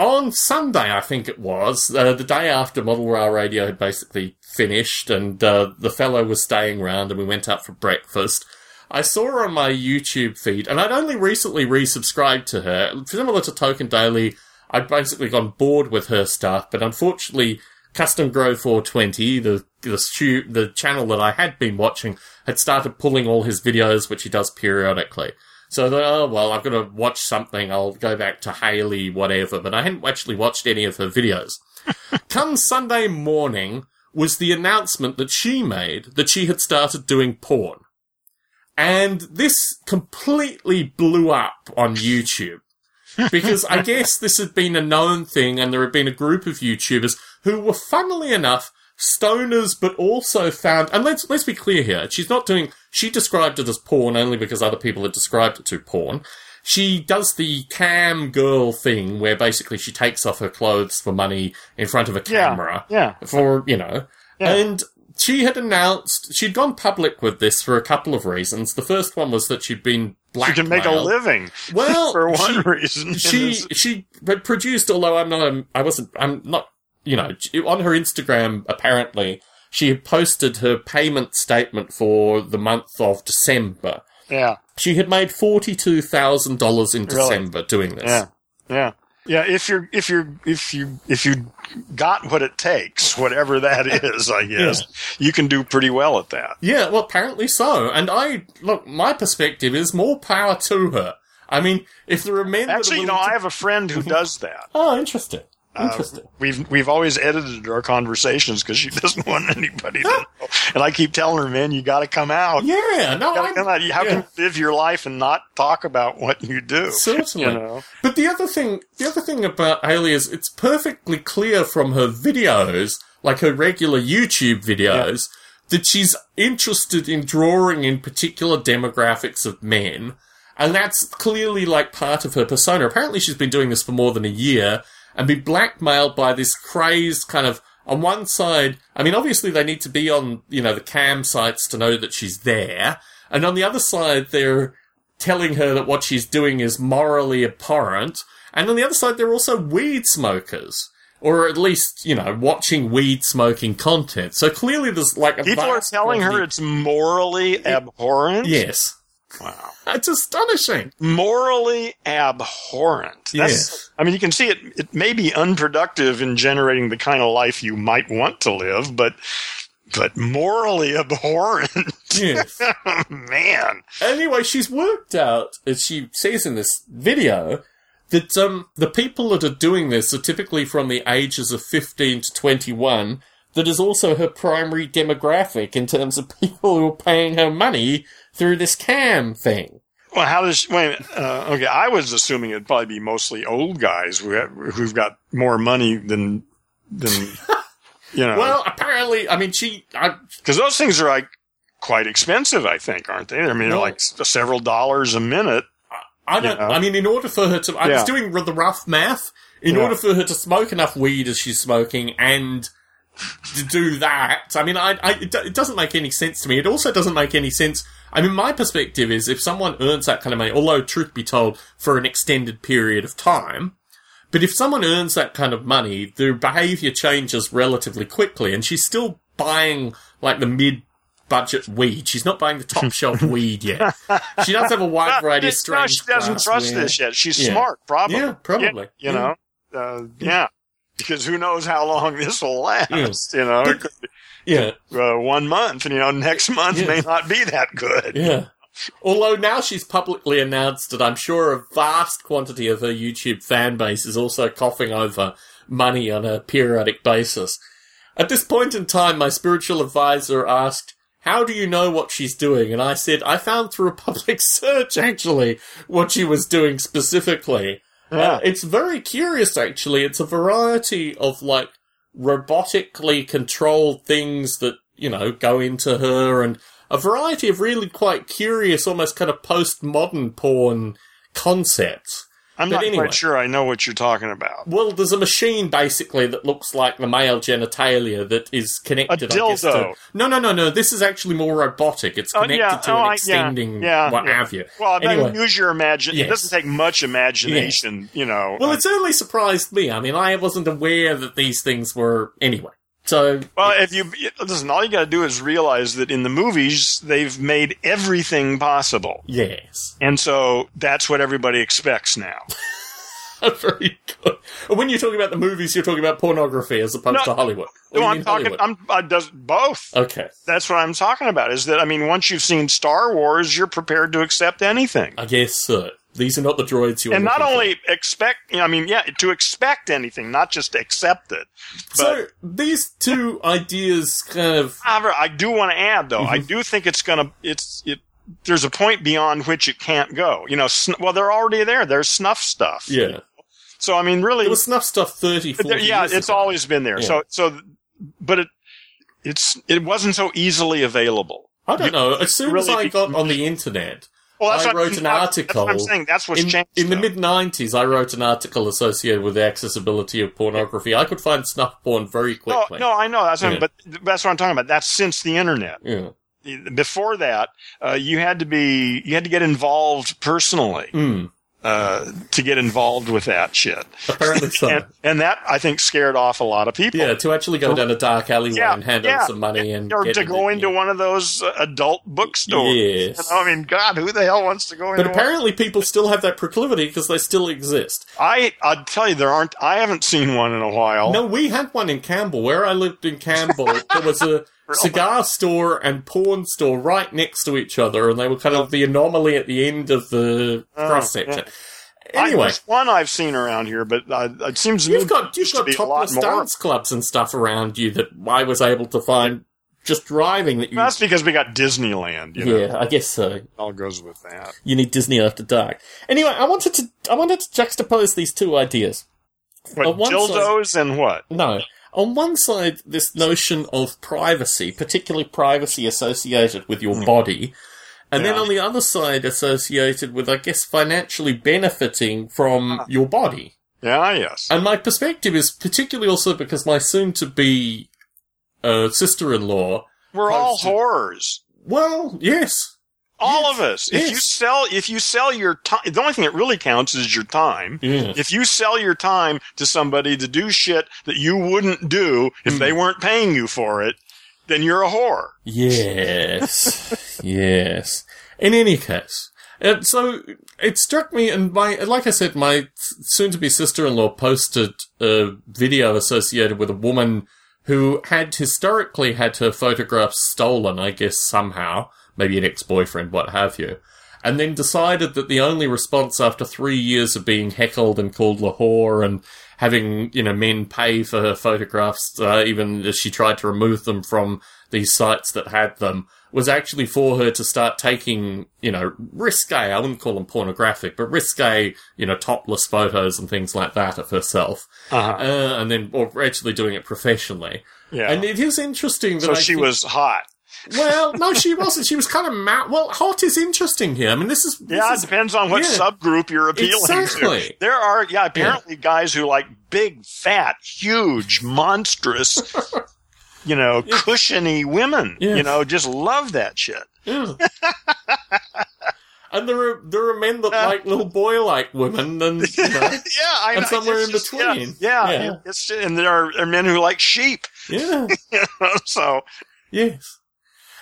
on Sunday, I think it was, uh, the day after Model Rail Radio had basically finished and uh, the fellow was staying around and we went out for breakfast, I saw her on my YouTube feed and I'd only recently resubscribed to her. Similar to Token Daily, I'd basically gone bored with her stuff, but unfortunately, Custom Grow 420, the the, stu- the channel that I had been watching, had started pulling all his videos, which he does periodically. So, I thought, oh, well, I've got to watch something. I'll go back to Haley, whatever. But I hadn't actually watched any of her videos. Come Sunday morning was the announcement that she made that she had started doing porn. And this completely blew up on YouTube. because I guess this had been a known thing and there had been a group of YouTubers who were funnily enough stoners, but also found, and let's, let's be clear here, she's not doing, she described it as porn only because other people had described it to porn. She does the cam girl thing where basically she takes off her clothes for money in front of a camera. Yeah. For, you know, Yeah. and she had announced, she'd gone public with this for a couple of reasons. The first one was that she'd been blackmailed. She can make a living Well, for one she- reason. she she produced although i'm not a, i wasn't i'm not you know on her instagram apparently she had posted her payment statement for the month of december yeah. she had made $42000 in Really? december doing this Yeah. Yeah. Yeah, if you're if you're if you if you got what it takes, whatever that is, I guess, you can do pretty well at that. Yeah, well, apparently so. And I look, my perspective is more power to her. I mean, if there are men that Actually, you know, willing I have a friend who does that. oh, interesting, Uh. We've we've always edited our conversations because she doesn't want anybody to know. And I keep telling her, man, you got to come out. Yeah, no, I'm, come out. How yeah. can you live your life and not talk about what you do? Certainly. You know? But the other thing, the other thing about Haley is it's perfectly clear from her videos, like her regular YouTube videos, that she's interested in drawing in particular demographics of men. And that's clearly like part of her persona. Apparently she's been doing this for more than a year and be blackmailed by this crazed kind of, on one side, I mean, obviously they need to be on, you know, the cam sites to know that she's there. And on the other side, they're telling her that what she's doing is morally abhorrent. And on the other side, they're also weed smokers. Or at least, you know, watching weed smoking content. So clearly there's like a People are telling her it's morally abhorrent. Yes. Wow. It's astonishing. morally abhorrent. Yes. I mean, you can see it. It may be unproductive in generating the kind of life you might want to live, but but morally abhorrent. Yes. Man, anyway, she's worked out, as she says in this video, that um, the people that are doing this are typically from the ages of 15 to 21. That is also her primary demographic in terms of people who are paying her money through this cam thing. well, how does wait? Uh, okay, I was assuming it'd probably be mostly old guys who have, who've got more money than than you know. Well, apparently, I mean, she, I, because those things are like quite expensive, I think, aren't they? I mean, they're No. like several dollars a minute. I don't. Yeah. I mean, in order for her to, I was doing the rough math. In Yeah. order for her to smoke enough weed as she's smoking and to do that, I mean, I, I it, it doesn't make any sense to me. It also doesn't make any sense. I mean, my perspective is if someone earns that kind of money, although truth be told, for an extended period of time. But if someone earns that kind of money, their behavior changes relatively quickly, and she's still buying like the mid budget weed. She's not buying the top shelf weed yet. She does have a wide variety of no, strange. she doesn't trust this yet. She's Yeah. smart, probably. Yeah, probably. You Yeah. know, uh, yeah. Because who knows how long this will last? You know, be, Yeah, uh, one month, and you know, next month Yeah. may not be that good. yeah. Although now she's publicly announced that I'm sure a vast quantity of her YouTube fan base is also coughing over money on a periodic basis. At this point in time, my spiritual advisor asked, how do you know what she's doing? And I said, I found through a public search, actually, what she was doing specifically. Yeah. Uh, it's very curious, actually. It's a variety of, like, robotically controlled things that, you know, go into her and a variety of really quite curious, almost kind of postmodern porn concepts. I'm But not anyway. quite sure I know what you're talking about. Well, there's a machine basically that looks like the male genitalia that is connected. A I guess, to, dildo. no, no, no, no. This is actually more robotic. It's Oh, connected yeah. to Oh, an I- yeah. extending Yeah, what yeah. have you. Well, Anyway. use your imagination. Yes. It doesn't take much imagination, you know. Well, it certainly surprised me. I mean, I wasn't aware that these things were anyway. So, Well, if you listen, all you got to do is realize that in the movies they've made everything possible, yes, and so that's what everybody expects now. very good. When you're talking about the movies, you're talking about pornography as opposed No, to Hollywood. Or No, I'm talking. Hollywood? I'm I does both. okay. That's what I'm talking about. Is that I mean, once you've seen Star Wars, you're prepared to accept anything, I guess so. These are not the droids you. Want. And not looking for. only expect. I mean, yeah, to expect anything, not just accept it. But So these two ideas kind of however, I do want to add though, I Mm-hmm. do think it's gonna. It's it. There's a point beyond which it can't go. You know, sn- well, they're already there. There's snuff stuff. yeah. So I mean, really, There was snuff stuff 30, 40 there- yeah, it's ago. always been there. Yeah. So, so, but it, it's, it wasn't so easily available. I don't know. As soon as I got on the internet, Well, that's I what, wrote an what I'm article saying. That's what's in, changed. in the mid 90s, I wrote an article associated with the accessibility of pornography. I could find snuff porn very no, quickly. no, I know that's, what Yeah. but that's what I'm talking about. That's since the internet. Yeah. Before that, uh, you had to be, you had to get involved personally, Mm, uh, to get involved with that shit. apparently so. And, and that, I think, scared off a lot of people. yeah, to actually go down a dark alleyway Yeah, and hand yeah. over some money and Or get to it, go into yeah. one of those adult bookstores. Yes. You know, I mean, God, who the hell wants to go But into one? apparently, people still have that proclivity because they still exist. I I'll tell you there aren't I haven't seen one in a while. No, we had one in Campbell. Where I lived in Campbell, there was a cigar store and porn store right next to each other, and they were kind of the anomaly at the end of the Oh, cross section. I, Anyway, there's one I've seen around here, but uh, it seems you've got you've to got lot topless dance clubs and stuff around you that I was able to find just driving. That you, That's because we got Disneyland. You know, yeah, I guess so. it all goes with that. You need Disney after dark. Anyway, I wanted to I wanted to juxtapose these two ideas. What dildos and what? No. On one side, this notion of privacy, particularly privacy associated with your body, and then Hmm. On the other side, associated with, I guess, financially benefiting from your body. Yeah, yes. And my perspective is particularly also because my soon to be uh, sister in law, We're all whores. well, yes. All Yes, of us. If you sell, if you sell your time, the only thing that really counts is your time. Yeah. If you sell your time to somebody to do shit that you wouldn't do if Hmm. they weren't paying you for it, then you're a whore. Yes, yes. In any case, and so it struck me, and my like I said, my soon-to-be sister-in-law posted a video associated with a woman who had historically had her photographs stolen. I guess somehow, maybe an ex-boyfriend, what have you. And then decided that the only response after three years of being heckled and called Lahore and having, you know, men pay for her photographs, uh, even as she tried to remove them from these sites that had them, was actually for her to start taking, you know, risque, I wouldn't call them pornographic, but risque, you know, topless photos and things like that of herself. Uh-huh. Uh, and then, or actually doing it professionally. Yeah. And it is interesting that so I she think- was hot. Well, no, she wasn't. She was kind of ma- well. Hot is interesting here. I mean, this is this Yeah, it depends on what yeah. subgroup you're appealing Exactly. to. There are, yeah, apparently guys who like big, fat, huge, monstrous, you know, cushiony women. Yeah. You know, just love that shit. Yeah. and there are there are men that like little boy like women, and you know, yeah, I And know. somewhere It's in just- between. Yeah, Yeah. yeah. And there are, are men who like sheep. yeah, You know, so yes.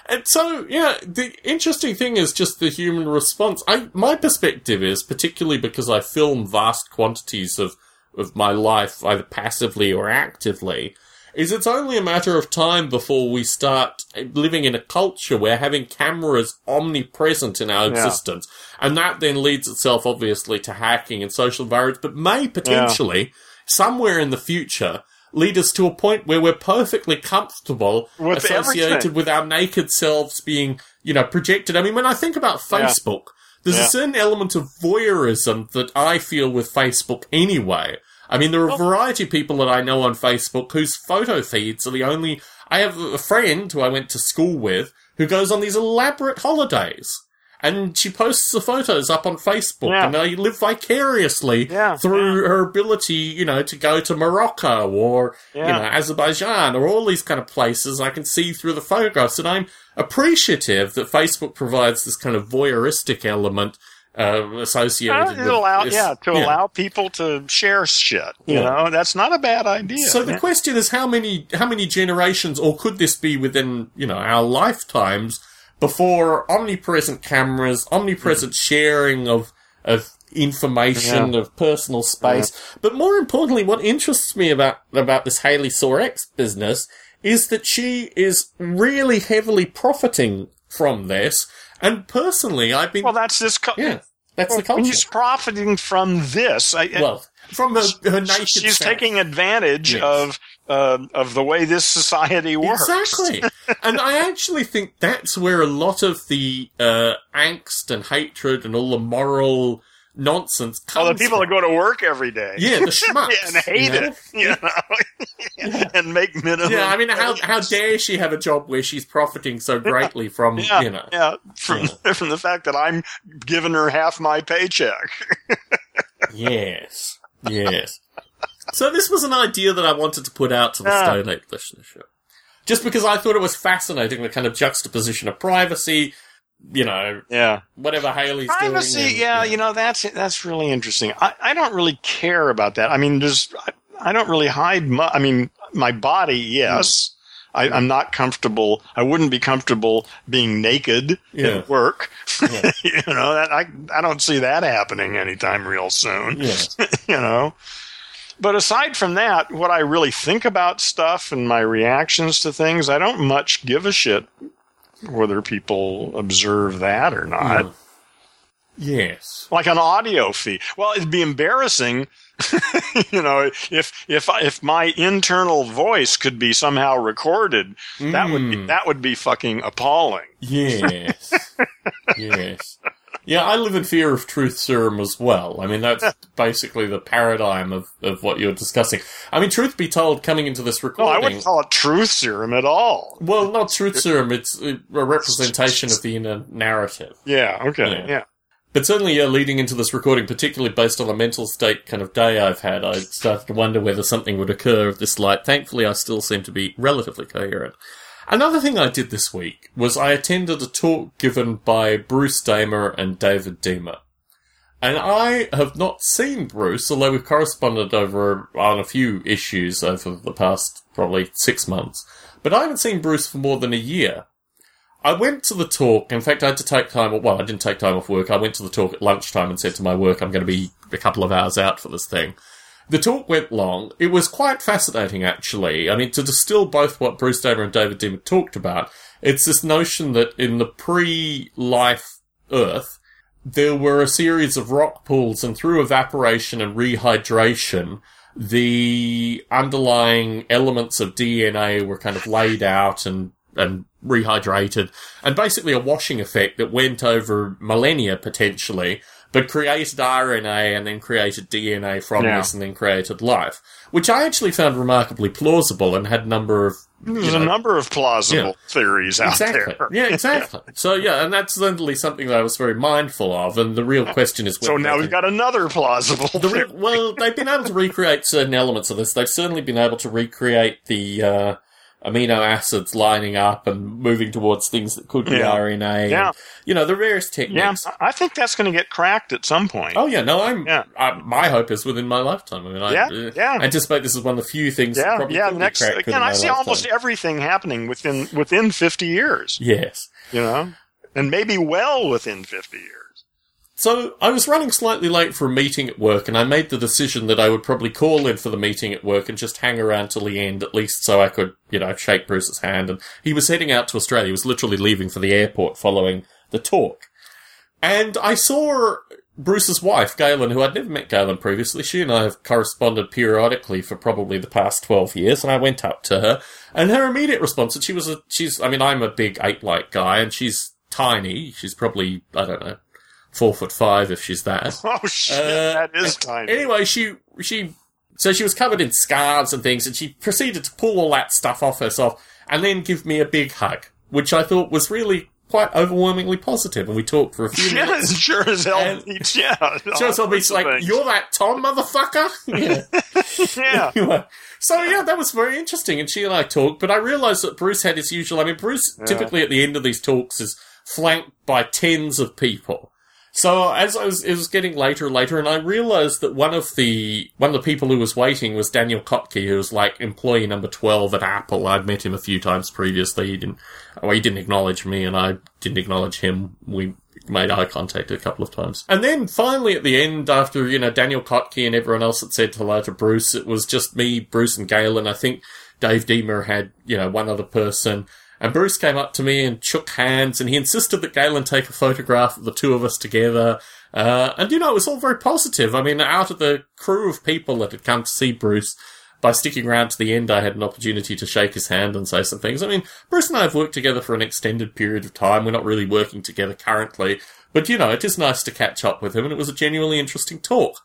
And so, yeah, the interesting thing is just the human response. I, my perspective is, particularly because I film vast quantities of, of my life, either passively or actively, is it's only a matter of time before we start living in a culture where having cameras omnipresent in our Yeah. existence. And that then leads itself, obviously, to hacking and social environments, but may potentially, somewhere in the future, lead us to a point where we're perfectly comfortable With associated everything. with our naked selves being, you know, projected. I mean, when I think about Yeah. Facebook, there's Yeah. a certain element of voyeurism that I feel with Facebook anyway. I mean, there are a variety of people that I know on Facebook whose photo feeds are the only. I have a friend who I went to school with who goes on these elaborate holidays. And she posts the photos up on Facebook, Yeah. and they live vicariously Yeah, through her ability, you know, to go to Morocco or you know Azerbaijan or all these kind of places. I can see through the photographs, and I'm appreciative that Facebook provides this kind of voyeuristic element uh, associated Well, with it allow, this- yeah, to allow people to share shit. You Yeah. know, that's not a bad idea. So the question is, how many how many generations, or could this be within you know our lifetimes before omnipresent cameras, omnipresent mm. sharing of of information of personal space? But more importantly, what interests me about about this Haley Sorex business is that she is really heavily profiting from this. And personally, I've been well, that's this. Co- yeah, that's the When culture. she's profiting from this, I, Well, from her, her naked she's self. taking advantage Yes. of uh, of the way this society works. Exactly. and I actually think that's where a lot of the uh, angst and hatred and all the moral nonsense comes All the people from. that go to work every day. Yeah, the schmucks. Yeah, and hate you know? it, you know, and make minimum. Yeah, I mean, how how dare she have a job where she's profiting so greatly from, Yeah, you know. yeah, from from the fact that I'm giving her half my paycheck. Yes. Yes. So this was an idea that I wanted to put out to the Ah. Stone Ape listenership. Just because I thought it was fascinating, the kind of juxtaposition of privacy, you know, Yeah, whatever Haley's privacy. doing. and- yeah, you know that's that's really interesting. I, I don't really care about that. I mean, just I, I don't really hide. Mu- I mean, my body, yes. I, I'm not comfortable. I wouldn't be comfortable being naked Yeah. at work. Yeah. you know, that I I don't see that happening anytime real soon. Yeah. you know. But aside from that, what I really think about stuff and my reactions to things, I don't much give a shit whether people observe that or not. Yes. Like an audio feed. Well, it'd be embarrassing, you know, if if if my internal voice could be somehow recorded. That would be Mm. that would be fucking appalling. Yes. yes. Yeah, I live in fear of truth serum as well. I mean, that's basically the paradigm of, of what you're discussing. I mean, truth be told, coming into this No, I recording, wouldn't call it truth serum at all. well, not truth serum, it's a representation of the inner narrative. Yeah. Okay. Yeah. yeah. But certainly, yeah, leading into this recording, particularly based on the mental state kind of day I've had, I started to wonder whether something would occur of this light. Thankfully, I still seem to be relatively coherent. Another thing I did this week was I attended a talk given by Bruce Damer and David Deamer. And I have not seen Bruce, although we've corresponded over on a few issues over the past probably six months. But I haven't seen Bruce for more than a year. I went to the talk. In fact, I had to take time. Well, I didn't take time off work. I went to the talk at lunchtime and said to my work, "I'm going to be a couple of hours out for this thing." The talk went long. It was quite fascinating, actually. I mean, to distill both what Bruce Damer and David Dimmock talked about, it's this notion that in the pre-life Earth, there were a series of rock pools, and through evaporation and rehydration, the underlying elements of DNA were kind of laid out and and rehydrated, and basically a washing effect that went over millennia potentially, but created RNA and then created DNA from Yeah. this and then created life, which I actually found remarkably plausible and had a number of There's know, a number of plausible Yeah. theories out Exactly. there. Yeah, exactly. So yeah, and that's certainly something that I was very mindful of. And the real question is, So now we've can- got another plausible. the re- well, they've been able to recreate certain elements of this. They've certainly been able to recreate the uh, amino acids lining up and moving towards things that could be Yeah. RNA. Yeah. And, you know, the yeah, techniques. I think that's going to get cracked at some point. Oh yeah, no, I'm. Yeah. I, my hope is within my lifetime. I mean, I Yeah, uh, yeah. anticipate this is one of the few things. that yeah, probably yeah. Next, again, I see lifetime. almost everything happening within within 50 years. Yes. You know, and maybe well within 50 years. So I was running slightly late for a meeting at work, and I made the decision that I would probably call in for the meeting at work and just hang around till the end, at least so I could, you know, shake Bruce's hand. And he was heading out to Australia. He was literally leaving for the airport following the talk. And I saw Bruce's wife, Galen, who I'd never met Galen previously. She and I have corresponded periodically for probably the past 12 years, and I went up to her, and her immediate response, and she was a, she's, I mean, I'm a big ape-like guy, and she's tiny. She's probably, I don't know, four foot five if she's that. Oh shit, Uh, that is tiny. Anyway, she she so she was covered in scars and things, and she proceeded to pull all that stuff off herself and then give me a big hug, which I thought was really quite overwhelmingly positive, and we talked for a few Yeah, minutes. sure as hell. And- yeah. So it's almost like, you're that Tom motherfucker? Yeah. yeah. Anyway, so yeah, that was very interesting, and she and I talked. But I realised that Bruce had his usual. I mean, Bruce Yeah. typically at the end of these talks is flanked by tens of people. So as I was, it was getting later and later, and I realised that one of the one of the people who was waiting was Daniel Kottke, who was like employee number twelve at Apple. I'd met him a few times previously. He didn't, well, he didn't acknowledge me, and I didn't acknowledge him. We made eye contact a couple of times. And then finally at the end, after, you know, Daniel Kottke and everyone else had said hello to Bruce, it was just me, Bruce and Galen. I think Dave Deamer had, you know, one other person. And Bruce came up to me and shook hands and he insisted that Galen take a photograph of the two of us together. Uh, and you know, it was all very positive. I mean, out of the crew of people that had come to see Bruce, by sticking around to the end, I had an opportunity to shake his hand and say some things. I mean, Bruce and I have worked together for an extended period of time. We're not really working together currently, but you know, it is nice to catch up with him, and it was a genuinely interesting talk.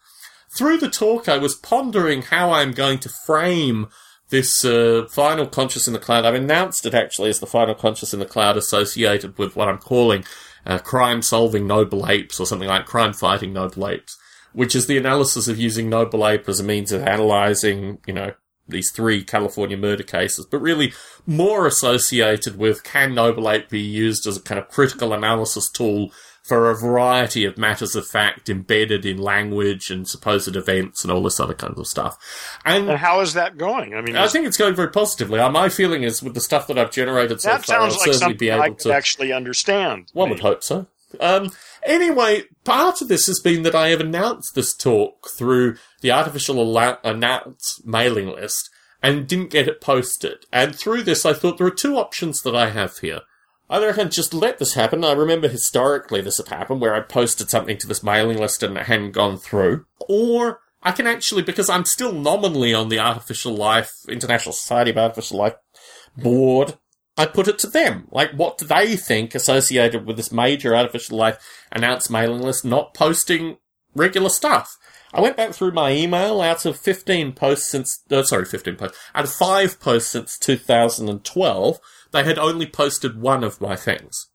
Through the talk, I was pondering how I'm going to frame this uh, final conscious in the cloud. I've announced it actually as the final conscious in the cloud associated with what I'm calling uh, crime solving noble apes or something like crime fighting noble apes which is the analysis of using Noble Ape as a means of analyzing, you know, these three California murder cases, but really more associated with can Noble Ape be used as a kind of critical analysis tool for a variety of matters of fact embedded in language and supposed events and all this other kinds of stuff. And And how is that going? I mean, I think it's going very positively. Uh, My feeling is with the stuff that I've generated so far, I'll like certainly be able to actually understand. one would hope so. Um, anyway, part of this has been that I have announced this talk through the artificial announce mailing list and didn't get it posted. And through this, I thought there are two options that I have here. I can just let this happen. I remember historically this had happened where I posted something to this mailing list and it hadn't gone through. Or I can actually, because I'm still nominally on the Artificial Life, International Society of Artificial Life board, I put it to them. Like, what do they think associated with this major artificial life announced mailing list not posting regular stuff? I went back through my email out of 15 posts since, uh, sorry, 15 posts, out of 5 posts since 2012, they had only posted one of my things.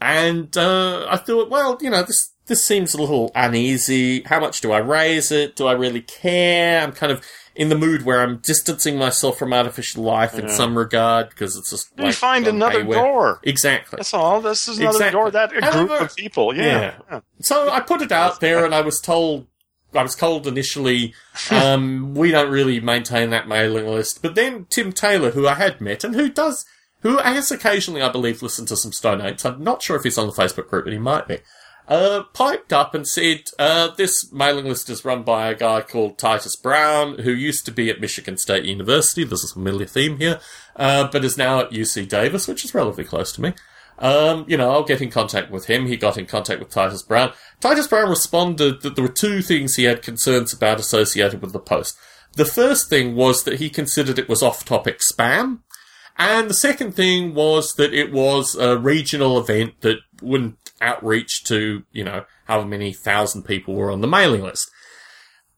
And, uh, I thought, well, you know, this, this seems a little uneasy. How much do I raise it? Do I really care? I'm kind of in the mood where I'm distancing myself from artificial life in Yeah. some regard because it's just You like find another haywire. door. Exactly. That's all. This is another Exactly. door. That a group of people. Yeah. Yeah. yeah. So I put it out there, and I was told, I was told initially, um, we don't really maintain that mailing list. But then Tim Taylor, who I had met, and who does, who has occasionally, I believe, listened to some Stone Apes. I'm not sure if he's on the Facebook group, but he might be. Uh, piped up and said, uh, this mailing list is run by a guy called Titus Brown, who used to be at Michigan State University. There's a familiar theme here, uh, but is now at UC Davis, which is relatively close to me. Um, you know, I'll get in contact with him. He got in contact with Titus Brown. Titus Brown responded that there were two things he had concerns about associated with the post. The first thing was that he considered it was off-topic spam. And the second thing was that it was a regional event that wouldn't outreach to, you know, however many thousand people were on the mailing list.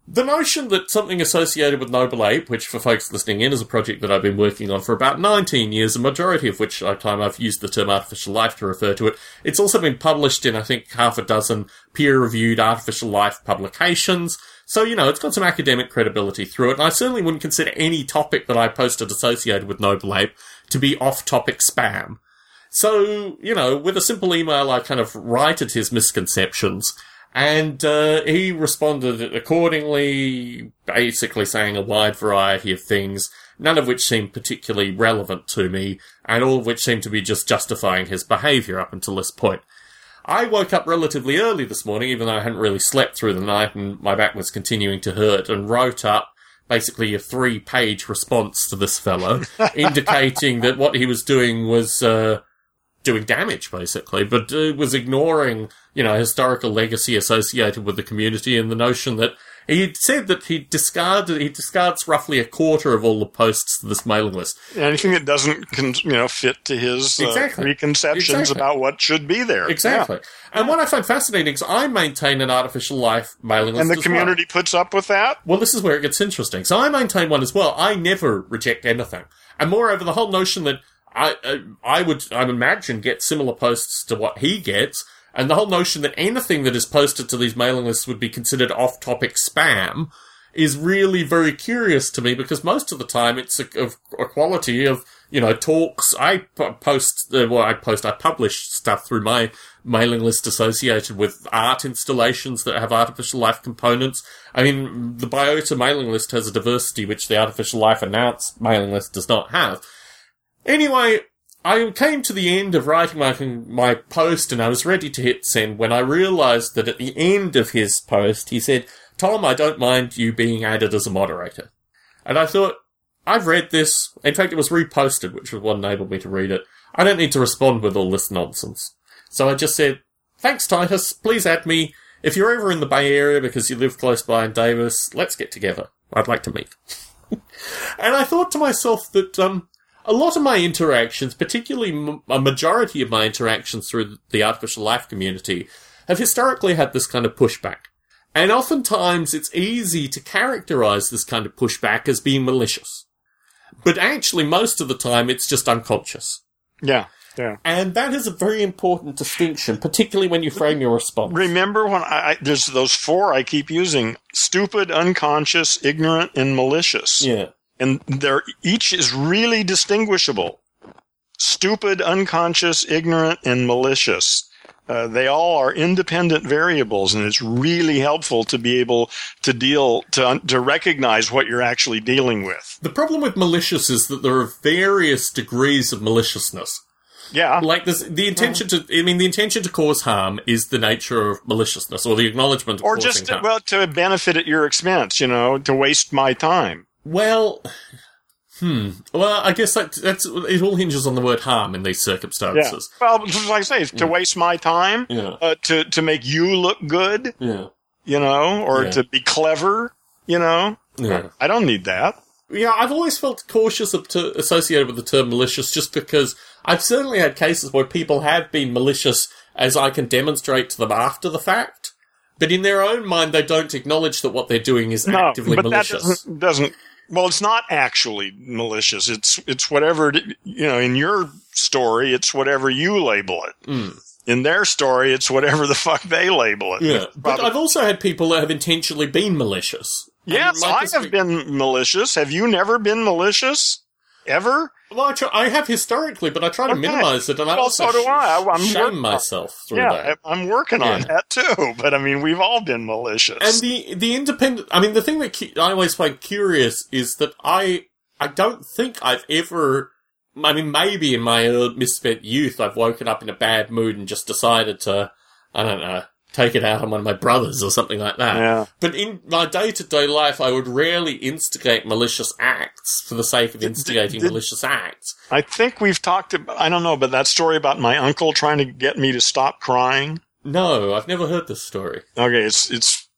The notion that something associated with Noble Ape, which for folks listening in is a project that I've been working on for about 19 years, a majority of which time I've used the term artificial life to refer to it. It's also been published in, I think, half a dozen peer-reviewed artificial life publications. So, you know, it's got some academic credibility through it, and I certainly wouldn't consider any topic that I posted associated with Noble Ape to be off-topic spam. So, you know, with a simple email, I kind of righted his misconceptions. And uh, he responded accordingly, basically saying a wide variety of things, none of which seemed particularly relevant to me, and all of which seemed to be just justifying his behaviour up until this point. I woke up relatively early this morning, even though I hadn't really slept through the night and my back was continuing to hurt, and wrote up basically a three page response to this fellow, indicating that what he was doing was uh, doing damage, basically, but uh, was ignoring, you know, historical legacy associated with the community and the notion that he said that he discarded, he discards roughly a quarter of all the posts to this mailing list. Anything that doesn't, con- you know, fit to his uh, Exactly. preconceptions Exactly. about what should be there. Exactly. And what I find fascinating is I maintain an artificial life mailing list. And the as well. community puts up with that. Well, this is where it gets interesting. So I maintain one as well. I never reject anything. And moreover, the whole notion that I, I would, I would imagine, get similar posts to what he gets. And the whole notion that anything that is posted to these mailing lists would be considered off-topic spam is really very curious to me because most of the time it's a, of a quality of, you know, talks. I post, uh, well, I post, I publish stuff through my mailing list associated with art installations that have artificial life components. I mean, the Biota mailing list has a diversity which the artificial life announced mailing list does not have. Anyway, I came to the end of writing my my post and I was ready to hit send when I realized that at the end of his post he said, "Tom, I don't mind you being added as a moderator." And I thought, I've read this. In fact, it was reposted, which was what enabled me to read it. I don't need to respond with all this nonsense. So I just said, "Thanks, Titus. Please add me if you're ever in the Bay Area because you live close by in Davis. Let's get together. I'd like to meet." and I thought to myself that um, a lot of my interactions, particularly m- a majority of my interactions through the artificial life community, have historically had this kind of pushback. And oftentimes it's easy to characterize this kind of pushback as being malicious. But actually, most of the time, it's just unconscious. Yeah. Yeah. And that is a very important distinction, particularly when you frame your response. Remember when I, I there's those four I keep using: stupid, unconscious, ignorant, and malicious. Yeah. And they're each is really distinguishable. Stupid, unconscious, ignorant, and malicious. Uh, they all are independent variables, and it's really helpful to be able to deal to to recognize what you're actually dealing with. The problem with malicious is that there are various degrees of maliciousness. Yeah, Like this, the intention to, I mean, the intention to cause harm is the nature of maliciousness or the acknowledgement of or just harm. well to benefit at your expense, you know, to waste my time. Well, hmm. Well, I guess that, that's it. All hinges on the word harm in these Yeah. circumstances. Well, like I say, to waste my time, Yeah, uh, to to make you look good, yeah, you know, or Yeah. to be clever, you know. yeah. I don't need that. Yeah, I've always felt cautious of to, associated with the term malicious, just because I've certainly had cases where people have been malicious, as I can demonstrate to them after the fact. But in their own mind, they don't acknowledge that what they're doing is No, actively but that malicious. doesn't, doesn't. Well, it's not actually malicious. It's it's whatever it- you know. In your story, it's whatever you label it. Mm. In their story, it's whatever the fuck they label it. Yeah, but I've also had people that have intentionally been malicious. And yes, my I have been malicious. Have you never been malicious? Ever? Well, I, try, I have historically, but I try to Okay. minimize it, and I Well, also so do I. I- I'm shame myself through yeah, that. I- I'm working on that too. But I mean, we've all been malicious. And the the independent. I mean, the thing that I always find curious is that I I don't think I've ever. I mean, maybe in my misspent youth, I've woken up in a bad mood and just decided to, I don't know, take it out on one of my brothers or something like that. yeah. But in my day to day life, I would rarely instigate malicious acts for the sake of instigating did- malicious acts. I think we've talked. About, I don't know, but that story about my uncle trying to get me to stop crying. No, I've never heard this story. Okay, it's it's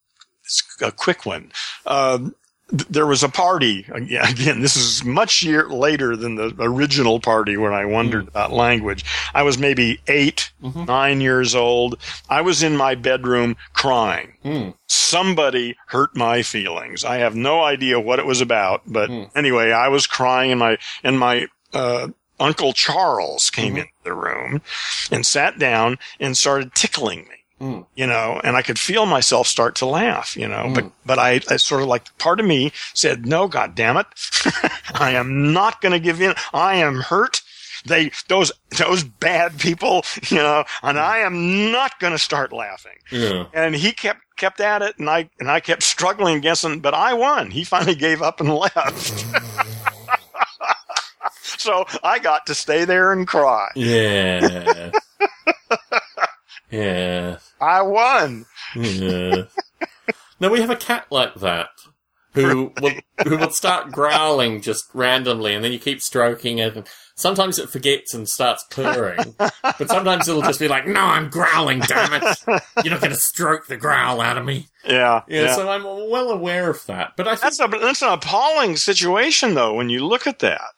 it's a quick one. Um, there was a party again. This is much year later than the original party when I wondered about language. I was maybe 8 Mhm. nine years old. I was in my bedroom crying. Hmm. Somebody hurt my feelings. I have no idea what it was about, but Hmm. anyway, I was crying, and my and my uh, Uncle Charles came Mhm. into the room and sat down and started tickling me Mm. you know, and I could feel myself start to laugh, you know, but, Mm. but I, I sort of like part of me said, no, God damn it. I am not going to give in. I am hurt. They, those, those bad people, you know, and I am not going to start laughing. Yeah. And he kept, kept at it and I, and I kept struggling against him, but I won. He finally gave up and left. so I got to stay there and cry. Yeah. Yeah. I won. Yeah. now we have a cat like that who will who will start growling just randomly, and then you keep stroking it. And sometimes it forgets and starts purring, but sometimes it'll just be like, "No, I'm growling. Damn it! You're not going to stroke the growl out of me." Yeah. Yeah, so I'm well aware of that. But I think That's a that's an appalling situation, though. When you look at that,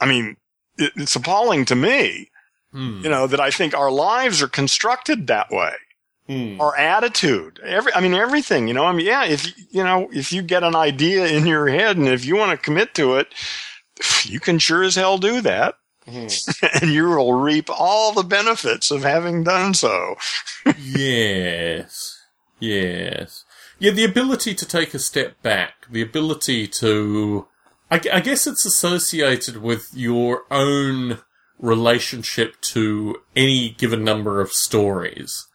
I mean, it, it's appalling to me. Hmm, You know that I think our lives are constructed that way. hmm. Our attitude, every I mean everything. You know, I mean, yeah. If you- know, if you get an idea in your head and if you want to commit to it, you can sure as hell do that. and you will reap all the benefits of having done so. yes. Yes. Yeah, the ability to take a step back, the ability to. I, I guess it's associated with your own relationship to any given number of stories.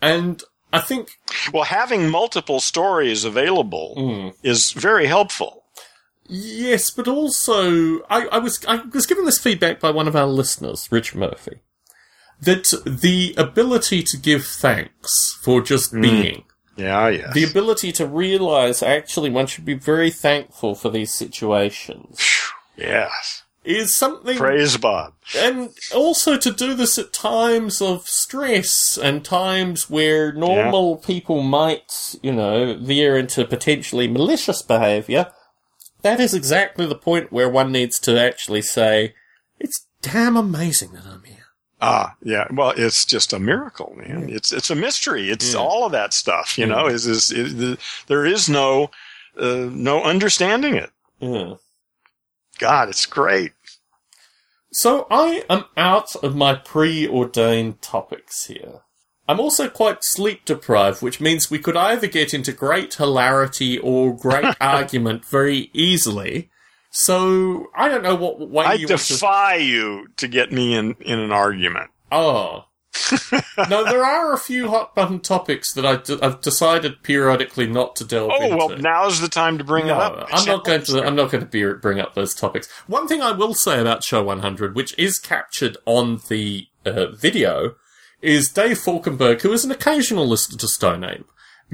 And I think. Well, having multiple stories available Mm. is very helpful. Yes, but also I, I was I was given this feedback by one of our listeners, Rich Murphy, that the ability to give thanks for just being, Yeah, yeah. the ability to realize actually one should be very thankful for these situations, yes. Is something Praise Bob. and also to do this at times of stress and times where normal people might, you know, veer into potentially malicious behavior. That is exactly the point where one needs to actually say, it's damn amazing that I'm here. Ah, yeah. Well, it's just a miracle, man. It's it's a mystery. It's Yeah. all of that stuff. You Yeah. know, is is the, there is no uh, no understanding it. Yeah. God, it's great. So I am out of my preordained topics here. I'm also quite sleep deprived, which means we could either get into great hilarity or great argument very easily. So I don't know what way I you want to. defy you to get me in in an argument. Oh. no, there are a few hot button topics that I d- I've decided periodically not to delve into. Oh into. well, now's the time to bring No, it up. I'm not going to. I'm not going to be, bring up those topics. One thing I will say about Show 100, which is captured on the uh, video, is Dave Falkenberg, who is an occasional listener to Stone Ape,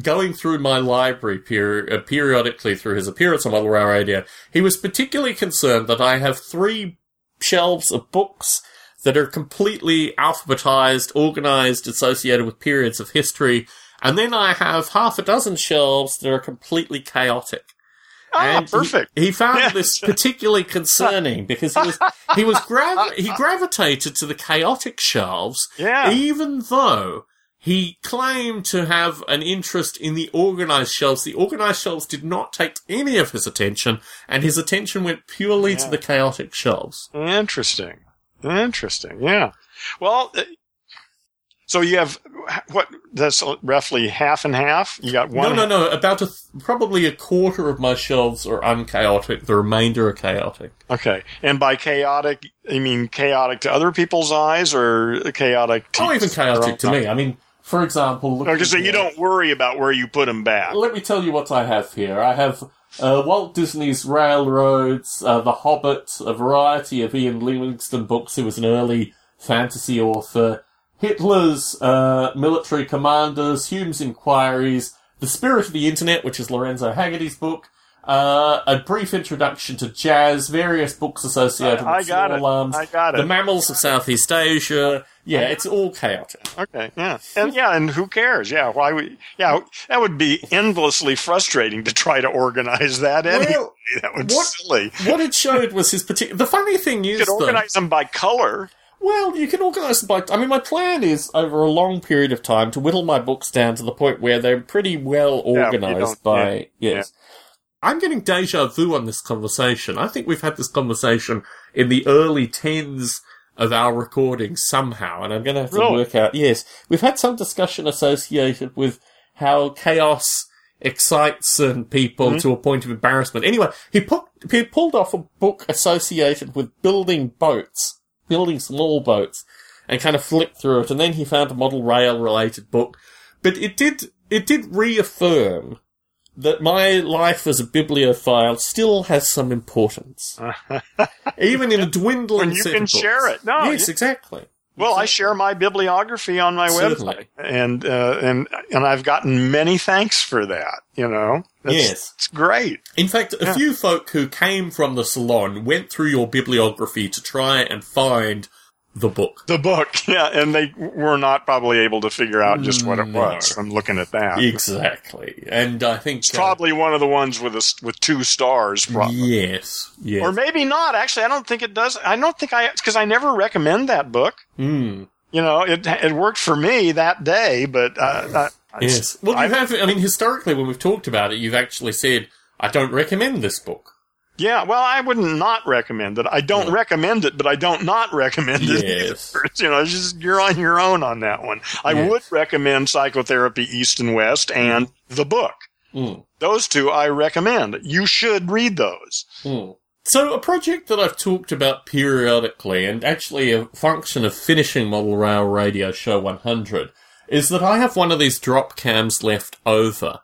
going through my library peri- uh, periodically through his appearance on Model Rail Radio. He was particularly concerned that I have three shelves of books that are completely alphabetized, organized, associated with periods of history. And then I have half a dozen shelves that are completely chaotic. Ah, And perfect. He, found Yes. this particularly concerning because he was he was grav- he gravitated to the chaotic shelves, Yeah. even though he claimed to have an interest in the organized shelves. The organized shelves did not take any of his attention, and his attention went purely to the chaotic shelves. Interesting. Interesting. Yeah. Well, uh, so you have what? That's roughly half and half. You got one. No, no, no. About a th- probably a quarter of my shelves are unchaotic. The remainder are chaotic. Okay. And by chaotic, you mean chaotic to other people's eyes, or chaotic? To Oh, even chaotic to me. I mean, for example, look Okay, so you don't worry about where you put them back. Let me tell you what I have here. I have uh, Walt Disney's Railroads, uh, The Hobbit, a variety of Ian Livingstone books, who was an early fantasy author, Hitler's uh, Military Commanders, Hume's Inquiries, The Spirit of the Internet, which is Lorenzo Hagerty's book, uh, a brief introduction to jazz, various books associated I- I with it. arms, I got it. the mammals of Southeast Asia. Yeah, it's all chaotic. Okay, yeah, and yeah, and who cares? Yeah, why would? Yeah, that would be endlessly frustrating to try to organize that anyway. Well, that would what- silly. what it showed was his particular. The funny thing is, You could though- organize them by color. Well, you can organise them by. I mean, my plan is over a long period of time to whittle my books down to the point where they're pretty well organised don't- by. yeah, yes. I'm getting deja vu on this conversation. I think we've had this conversation in the early tens of our recording somehow, and I'm going to have to Really? work out. Yes, we've had some discussion associated with how chaos excites certain people Mm-hmm. to a point of embarrassment. Anyway, he put he pulled off a book associated with building boats, building small boats, and kind of flipped through it, and then he found a model rail related book. But it did it did reaffirm that my life as a bibliophile still has some importance, even in a dwindling When you can books. share it. No, yes, you- exactly. Well, I share my bibliography on my Certainly. website, and uh, and and I've gotten many thanks for that. You know, That's- Yes. it's great. In fact, a Yeah. few folk who came from the salon went through your bibliography to try and find the book. The book, yeah, and they were not probably able to figure out just what it No. was. I'm looking at that. Exactly. And I think. It's uh, probably one of the ones with a with two stars, probably. Yes. Yes. or maybe not. Actually, I don't think it does. I don't think I because I never recommend that book. Hmm. You know, it it worked for me that day, but uh, I, Yes. Well, you I- have. I mean, historically, when we've talked about it, you've actually said, "I don't recommend this book." Yeah, well, I wouldn't not recommend it. I don't Yeah. recommend it, but I don't not recommend it. Yes. either. You know, it's just you're on your own on that one. I Yes. would recommend Psychotherapy East and West and the book. Mm. Those two I recommend. You should read those. Hmm. So, a project that I've talked about periodically, and actually a function of finishing Model Rail Radio Show 100, is that I have one of these drop cams left over.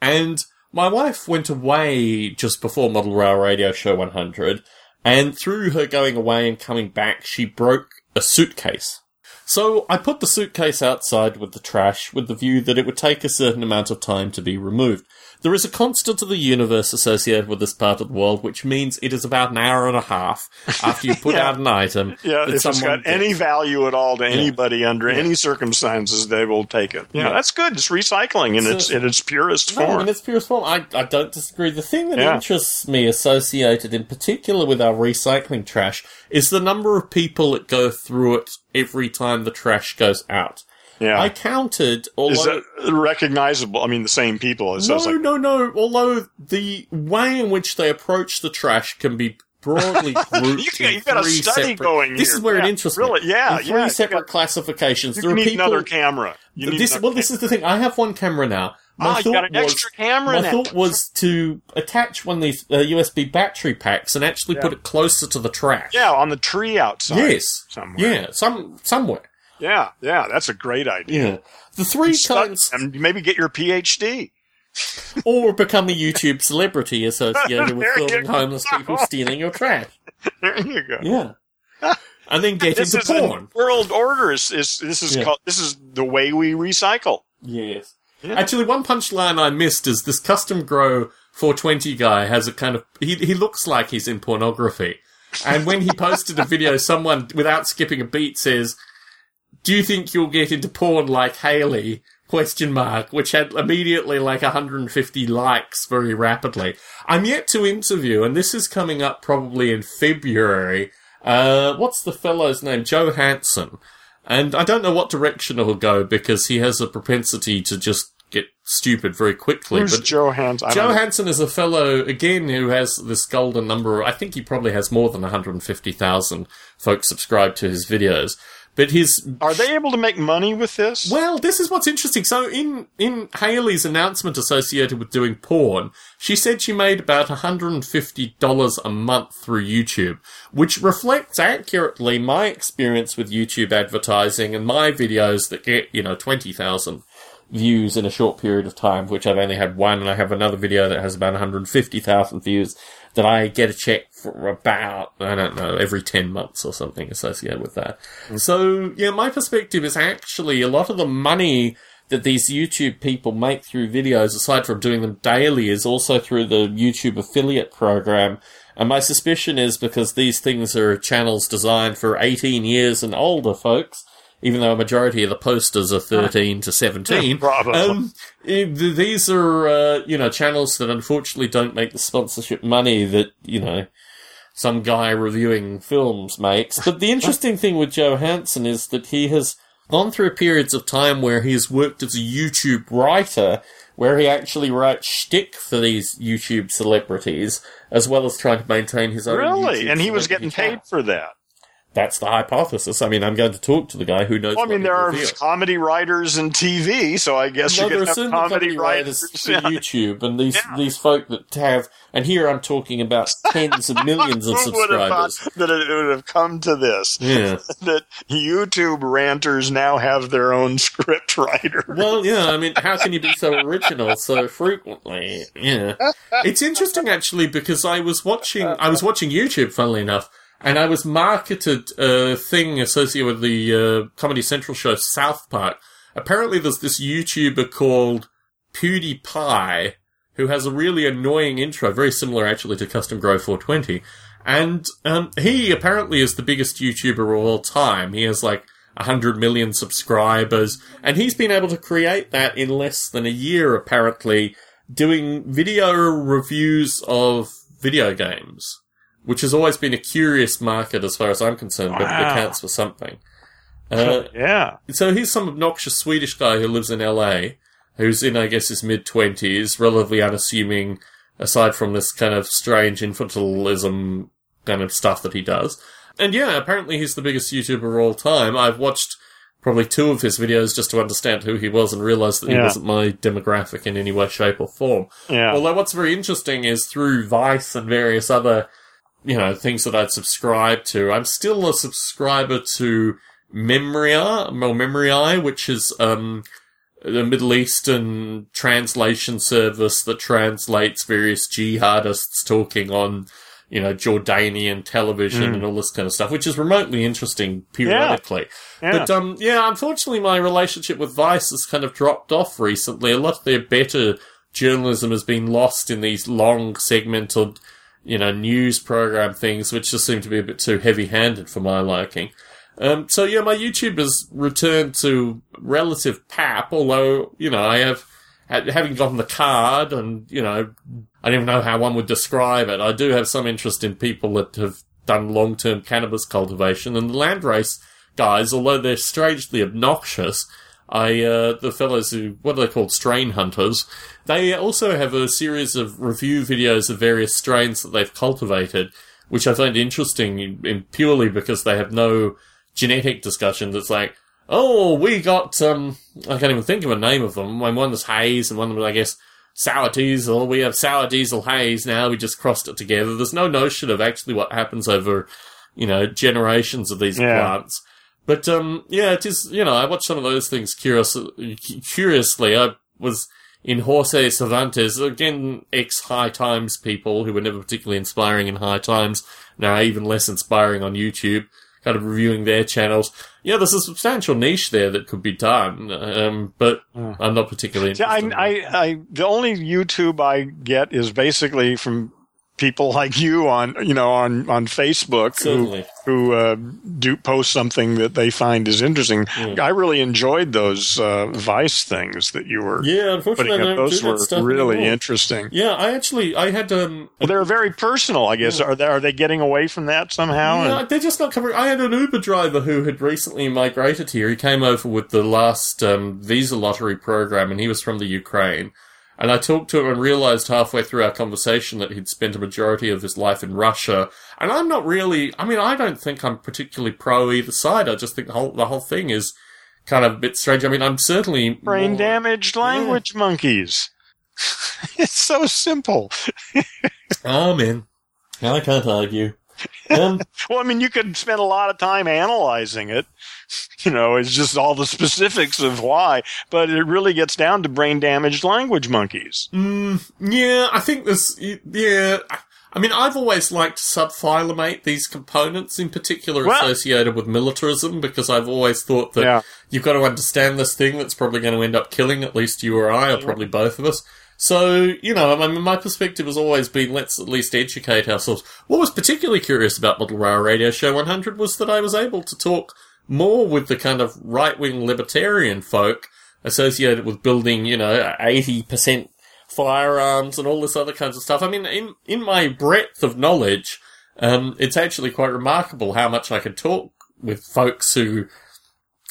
And my wife went away just before Model Rail Radio Show 100, and through her going away and coming back, she broke a suitcase. So I put the suitcase outside with the trash with the view that it would take a certain amount of time to be removed. There is a constant of the universe associated with this part of the world, which means it is about an hour and a half after you put Yeah. out an item. Yeah, if it's got any value at all to anybody under Yeah. any circumstances, they will take it. Yeah, Yeah. that's good. It's recycling in So- its in its purest No, form. in its purest form, I, I don't disagree. The thing that Yeah. interests me, associated in particular with our recycling trash, is the number of people that go through it every time the trash goes out. Yeah, I counted, although recognizable? I mean, the same people. It No, like no, no. Although the way in which they approach the trash can be broadly grouped You you got a study separate. going This here. is where Yeah, it interests really, me. yeah, in three yeah, separate got- classifications. you need people. another camera. You need this, another well, this is the thing. I have one camera now. My Ah, you thought got an was, extra camera my thought was to attach one of these uh, USB battery packs and actually Yeah. put it closer to the trash. yeah, on the tree outside. Yes. somewhere. Yeah. Some somewhere. Yeah, yeah. That's a great idea. Yeah. The three Study kinds, and maybe get your PhD. or become a YouTube celebrity associated with filming homeless people stealing your trash. There you go. Yeah. and then get This into is porn. world order. Is, is this is Yeah. called this is the way we recycle. Yes. Yeah. Actually, one punchline I missed is this custom grow 420 guy has a kind of he he looks like he's in pornography. And when he posted a video, someone without skipping a beat says, "Do you think you'll get into porn like Haley?" Question mark, which had immediately like 150 likes very rapidly. I'm yet to interview, and this is coming up probably in February. Uh, what's the fellow's name? Joe Hansen. And I don't know what direction it'll go because he has a propensity to just get stupid very quickly. Who's but Joe Hans? I Joe don't. Hansen is a fellow again who has this golden number. I think he probably has more than 150,000 folks subscribed to his videos. But his Are they able to make money with this? well, this is what's interesting. So in in Haley's announcement associated with doing porn, she said she made about $150 a month through YouTube, which reflects accurately my experience with YouTube advertising and my videos that get, you know, 20,000 views in a short period of time, which I've only had one, and I have another video that has about 150,000 views that I get a check for about, I don't know, every 10 months or something associated with that. Mm. So, yeah, my perspective is actually a lot of the money that these YouTube people make through videos, aside from doing them daily, is also through the YouTube affiliate program. And my suspicion is because these things are channels designed for 18 years and older folks, even though a majority of the posters are 13 to 17. Bravo. Um, these are, uh, you know, channels that unfortunately don't make the sponsorship money that, you know, some guy reviewing films makes. But the interesting thing with Joe Hansen is that he has gone through periods of time where he has worked as a YouTube writer, where he actually writes shtick for these YouTube celebrities, as well as trying to maintain his own. really? YouTube And he was getting paid for that. That's the hypothesis. I mean, I'm going to talk to the guy who knows. Well, I mean, there are revealed. comedy writers in TV, so I guess No, you there could are have comedy, comedy writers. writers Yeah. YouTube, and these Yeah. these folk that have, and here I'm talking about tens of millions of Who would have subscribers. that it would have come to this? Yeah. That YouTube ranters now have their own script writer. Well, yeah, I mean, how can you be so original so frequently? Yeah. It's interesting actually because I was watching, I was watching YouTube, funnily enough, and I was marketed a thing associated with the uh, Comedy Central show South Park. Apparently there's this YouTuber called PewDiePie who has a really annoying intro, very similar actually to Custom Grow 420. And um, he apparently is the biggest YouTuber of all time. He has like 100 million subscribers, and he's been able to create that in less than a year, apparently, doing video reviews of video games, which has always been a curious market as far as I'm concerned, but it Wow. counts for something. Uh, yeah. so he's some obnoxious Swedish guy who lives in LA, who's in, I guess, his mid twenties, relatively unassuming, aside from this kind of strange infantilism kind of stuff that he does. And yeah, apparently he's the biggest YouTuber of all time. I've watched probably two of his videos just to understand who he was and realize that he Yeah. wasn't my demographic in any way, shape, or form. Yeah. Although what's very interesting is through Vice and various other, you know, things that I'd subscribe to, I'm still a subscriber to Memria, or Memrii, which is, um, the Middle Eastern translation service that translates various jihadists talking on, you know, Jordanian television Mm. and all this kind of stuff, which is remotely interesting periodically. yeah. But um, yeah, unfortunately, my relationship with Vice has kind of dropped off recently. A lot of their better journalism has been lost in these long segmented, you know, news program things, which just seem to be a bit too heavy-handed for my liking. Um, so yeah, my YouTube has returned to relative pap, although you know I have having gotten the card, and you know I don't even know how one would describe it. I do have some interest in people that have done long-term cannabis cultivation, and the landrace guys, although they're strangely obnoxious, I uh, the fellows who what are they called strain hunters, they also have a series of review videos of various strains that they've cultivated, which I find interesting in, in purely because they have no genetic discussion. It's like, oh, we got um, I can't even think of a name of them. One was Haze, and one was I guess sour diesel. We have sour diesel haze now. We just crossed it together. There's no notion of actually what happens over, you know, generations of these Yeah. plants. But um, yeah, it is. You know, I watched some of those things curious, curiously. I was in Jorge Cervantes again, ex High Times people who were never particularly inspiring in High Times. Now even less inspiring on YouTube. Kind of reviewing their channels. Yeah, there's a substantial niche there that could be done, um, but I'm not particularly Yeah, interested. I. I, I, the only YouTube I get is basically from people like you on, you know, on, on Facebook Certainly. who, uh, do post something that they find is interesting. Mm. I really enjoyed those, uh, Vice things that you were Yeah, putting unfortunately. Those were really anymore. interesting. Yeah, I actually I had um Well, they're very personal, I guess. Are they, are they getting away from that somehow? yeah, they're just not covering. I had an Uber driver who had recently migrated here. He came over with the last um, Visa lottery program, and he was from the Ukraine. And I talked to him and realized halfway through our conversation that he'd spent a majority of his life in Russia. And I'm not really. I mean, I don't think I'm particularly pro either side. I just think the whole the whole thing is kind of a bit strange. I mean, I'm certainly Brain more- damaged language monkeys. it's so simple. Oh man, I can't argue. Um, Well, I mean, you could spend a lot of time analyzing it. You know, it's just all the specifics of why, but it really gets down to brain damaged language monkeys. Mm, yeah, I think this. Yeah, I mean, I've always liked to subphylamate these components, in particular Well- associated with militarism, because I've always thought that Yeah. you've got to understand this thing that's probably going to end up killing at least you or I, or probably both of us. So, you know, I mean, my perspective has always been let's at least educate ourselves. What was particularly curious about Model Rail Radio Show 100 was that I was able to talk more with the kind of right wing libertarian folk associated with building, you know, 80% firearms and all this other kinds of stuff. I mean, in, in my breadth of knowledge, um, it's actually quite remarkable how much I can talk with folks who,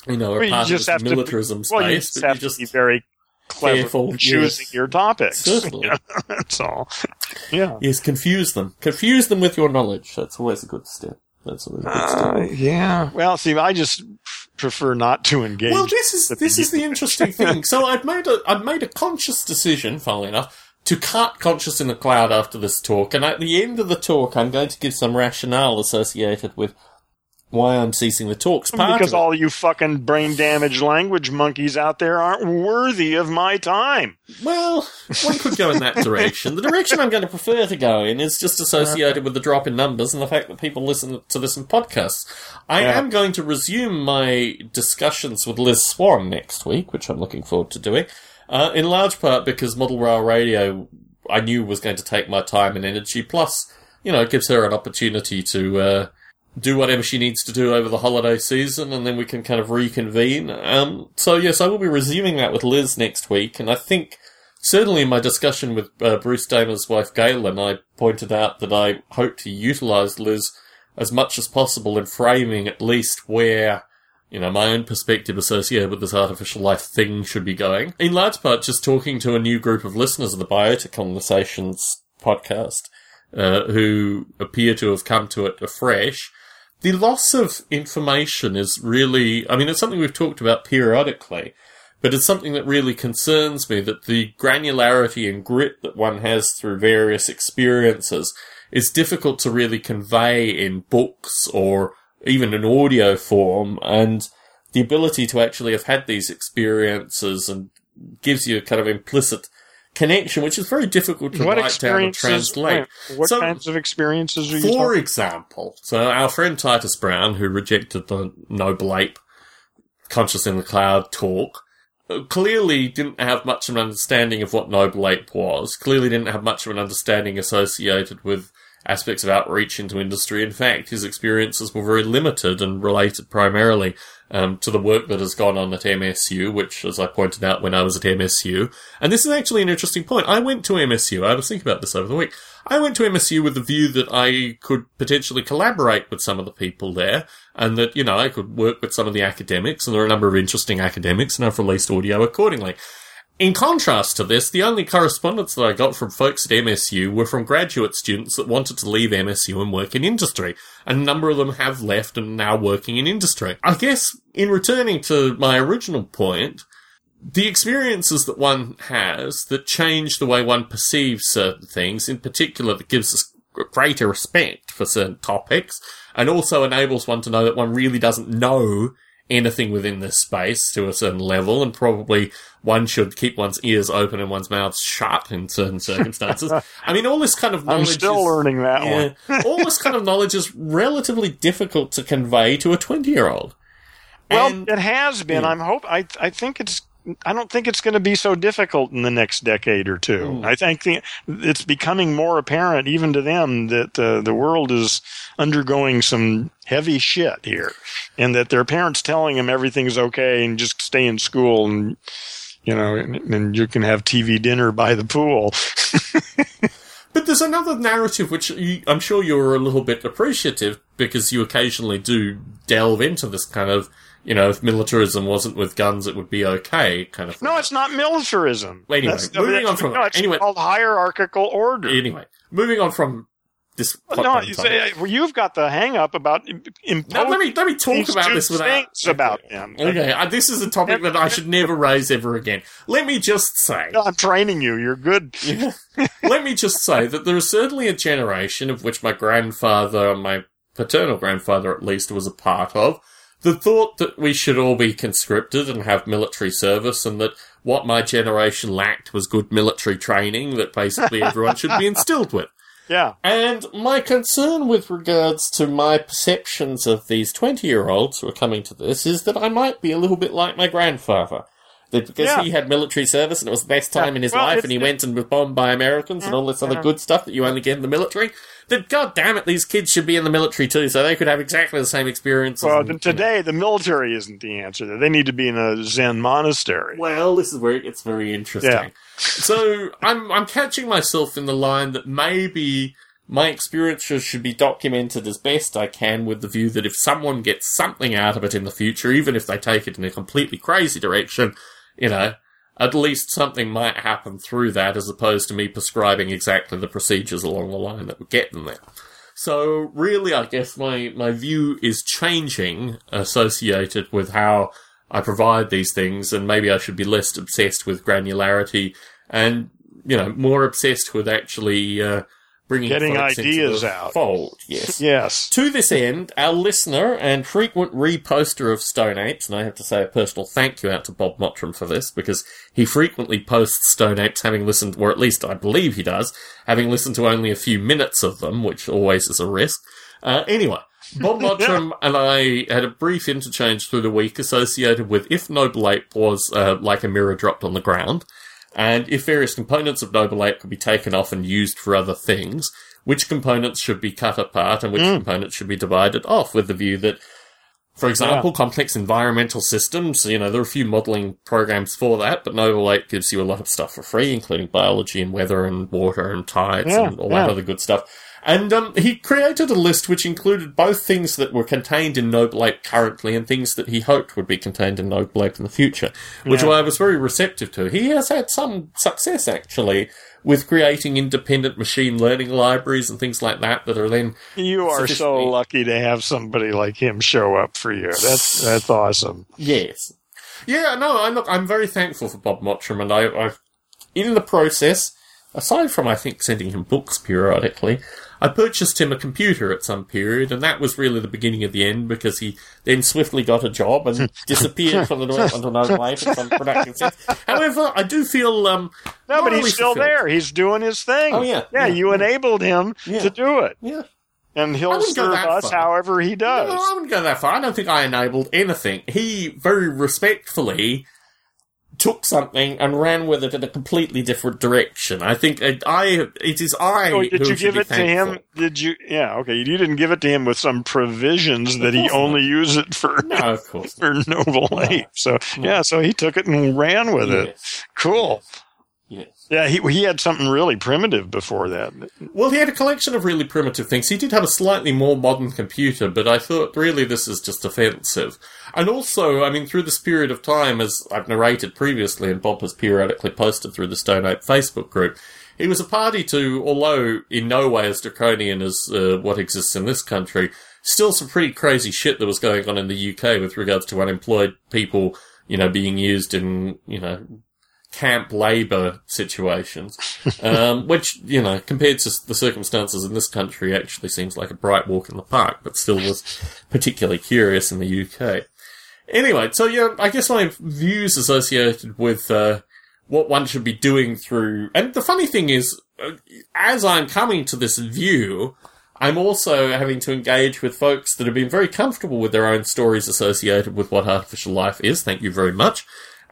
you know, are Well, you part of just this have to be- militarism Well, you just but have you just to be very clever careful, in choosing yes. your topics. Certainly. That's all. Yeah. Yes, confuse them. Confuse them with your knowledge. That's always a good step. That's always a good step. Uh, yeah. Well, see, I just prefer not to engage. Well, this is this the- is the interesting thing. So I've made a I've made a conscious decision, funnily enough, to cut conscious in the cloud after this talk. And at the end of the talk, I'm going to give some rationale associated with why I'm ceasing the talks. Part because all you fucking brain damaged language monkeys out there aren't worthy of my time. Well, one could go in that direction. The direction I'm going to prefer to go in is just associated with the drop in numbers and the fact that people listen to this in podcasts. I Yeah. am going to resume my discussions with Liz Swan next week, which I'm looking forward to doing, uh, in large part because Model Rail Radio I knew was going to take my time and energy, plus, you know, it gives her an opportunity to, uh, do whatever she needs to do over the holiday season, and then we can kind of reconvene. Um, so yes, I will be resuming that with Liz next week, and I think certainly in my discussion with uh, Bruce Damer's wife Galen, I pointed out that I hope to utilise Liz as much as possible in framing at least where you know, my own perspective associated with this artificial life thing should be going. In large part, just talking to a new group of listeners of the Biota Conversations podcast, uh, who appear to have come to it afresh. The loss of information is really, I mean, it's something we've talked about periodically, but it's something that really concerns me that the granularity and grit that one has through various experiences is difficult to really convey in books or even in audio form. And the ability to actually have had these experiences and gives you a kind of implicit connection, which is very difficult to what write down and translate. What So- kinds of experiences are you For talking? example, so our friend Titus Brown, who rejected the Noble Ape Conscious in the Cloud talk, clearly didn't have much of an understanding of what Noble Ape was, clearly didn't have much of an understanding associated with aspects of outreach into industry. In fact, his experiences were very limited and related primarily um, to the work that has gone on at MSU, which, as I pointed out when I was at MSU, and this is actually an interesting point. I went to MSU. I was thinking about this over the week. I went to MSU with the view that I could potentially collaborate with some of the people there, and that you know I could work with some of the academics, and there are a number of interesting academics, and I've released audio accordingly. In contrast to this, the only correspondence that I got from folks at MSU were from graduate students that wanted to leave MSU and work in industry. And a number of them have left and are now working in industry. I guess in returning to my original point, the experiences that one has that change the way one perceives certain things, in particular that gives us greater respect for certain topics, and also enables one to know that one really doesn't know anything within this space to a certain level, and probably one should keep one's ears open and one's mouth shut in certain circumstances. I mean, all this kind of I'm knowledge still is, learning that one. all this kind of knowledge is relatively difficult to convey to a twenty-year-old. Well, And- it has been. Yeah. I'm hope. I I think it's. I don't think it's going to be so difficult in the next decade or two. Mm. I think the, it's becoming more apparent, even to them, that uh, the world is undergoing some heavy shit here, and that their parents telling them everything's okay and just stay in school and you know, and, and you can have TV dinner by the pool. But there's another narrative which you, I'm sure you're a little bit appreciative because you occasionally do delve into this kind of, you know, if militarism wasn't with guns, it would be okay kind of. no, it's not militarism. Anyway, That's- moving on from no, it's Anyway- called hierarchical order. Anyway, moving on from this. no, you say, well, you've got the hang up about imposing let me let me talk about this without things about them. Okay, uh, this is a topic that I should never raise ever again. Let me just say. No, I'm training you. You're good. Let me just say that there is certainly a generation of which my grandfather, my paternal grandfather at least, was a part of, that thought that we should all be conscripted and have military service and that what my generation lacked was good military training that basically everyone should be instilled with. Yeah. And my concern with regards to my perceptions of these 20 year olds who are coming to this is that I might be a little bit like my grandfather. That because Yeah. he had military service and it was the best time Yeah. in his Well, life and he went and was bombed by Americans and all this other good stuff that you only get in the military, that god damn it, these kids should be in the military too, so they could have exactly the same experiences. Well, and, then you know. today the military isn't the answer. They need to be in a Zen monastery. Well, this is where it gets very interesting. Yeah. So I'm I'm catching myself in the line that maybe my experiences should be documented as best I can with the view that if someone gets something out of it in the future, even if they take it in a completely crazy direction, you know, at least something might happen through that as opposed to me prescribing exactly the procedures along the line that would get them there. So really, I guess my, my view is changing associated with how I provide these things, and maybe I should be less obsessed with granularity and, you know, more obsessed with actually uh, bringing Getting folks into ideas the out. Fold, yes. Yes. To this end, our listener and frequent reposter of Stone Apes, and I have to say a personal thank you out to Bob Mottram for this, because he frequently posts Stone Apes having listened, or at least I believe he does, having listened to only a few minutes of them, which always is a risk. Uh, anyway, Bob Mottram and I had a brief interchange through the week associated with if Noble Ape was uh, like a mirror dropped on the ground, and if various components of Noble Ape could be taken off and used for other things, which components should be cut apart and which mm. components should be divided off with the view that, for example, complex environmental systems, you know, there are a few modeling programs for that, but Noble Ape gives you a lot of stuff for free, including biology and weather and water and tides Yeah, and all yeah. that other good stuff. And um, he created a list which included both things that were contained in Noble Ape currently and things that he hoped would be contained in Noble Ape in the future, which Yeah. I was very receptive to. He has had some success actually with creating independent machine learning libraries and things like that that are then You are so lucky to have somebody like him show up for you. That's that's awesome. Yes. Yeah, no, I'm look, I'm very thankful for Bob Mottram, and I, I've in the process, aside from I think sending him books periodically, I purchased him a computer at some period, and that was really the beginning of the end because he then swiftly got a job and disappeared from the development of no life in some productive sense. However, I do feel um No, but he's still fulfilled. there. He's doing his thing. Oh, yeah. yeah. Yeah. You enabled him Yeah. to do it, Yeah. and he'll serve us far. however he does. No, I wouldn't go that far. I don't think I enabled anything. He very respectfully took something and ran with it in a completely different direction. I think it, I it is I Oh, did you give it to him? Did you? Yeah, okay. You didn't give it to him with some provisions that he course not. only use it for No, of course. for noble ape. So yeah, so he took it and ran with it. Yes. Cool. Yes. Yeah, he he had something really primitive before that. Well, he had a collection of really primitive things. He did have a slightly more modern computer, but I thought really this is just offensive. And also, I mean, through this period of time, as I've narrated previously, and Bob has periodically posted through the Stone Ape Facebook group, he was a party to, although in no way as draconian as uh, what exists in this country, still some pretty crazy shit that was going on in the UK with regards to unemployed people, you know, being used in, you know, camp labour situations, um, which, you know, compared to the circumstances in this country, actually seems like a bright walk in the park, but still was particularly curious in the UK. Anyway, so yeah, I guess my views associated with uh, what one should be doing through, and the funny thing is, uh, as I'm coming to this view, I'm also having to engage with folks that have been very comfortable with their own stories associated with what artificial life is. Thank you very much.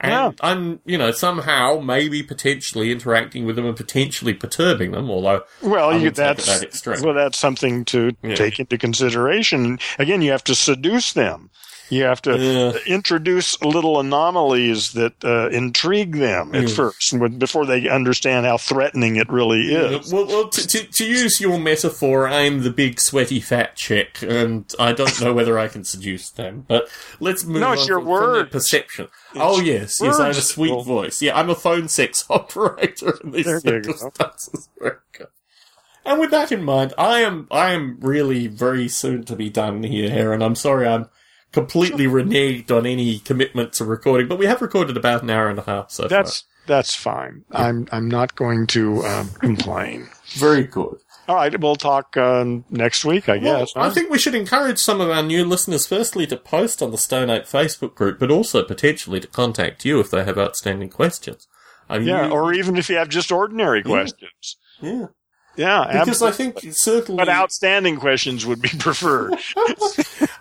And Yeah. I'm, you know, somehow maybe potentially interacting with them and potentially perturbing them, although Well, you, would take it that's that well, that's something to Yeah. take into consideration. Again, you have to seduce them. You have to Yeah. introduce little anomalies that uh, intrigue them at Mm. first, before they understand how threatening it really is. Well, well to, to, to use your metaphor, I'm the big sweaty fat chick, and I don't know whether I can seduce them. But let's move No, on it's your from, words. perception. oh yes, yes, I have a sweet Well- voice. Yeah, I'm a phone sex operator in these There you go. circumstances. And with that in mind, I am I am really very soon to be done here, Heron. I'm sorry, I'm completely reneged on any commitment to recording, but we have recorded about an hour and a half so far. That's that's fine. I'm I'm not going to um, complain. very good. All right, we'll talk um, next week, I Well, guess. I think we should encourage some of our new listeners, firstly, to post on the Stone Ape Facebook group, but also potentially to contact you if they have outstanding questions. I yeah, you- or even if you have just ordinary questions. yeah, Yeah, because I think certainly. but outstanding questions would be preferred.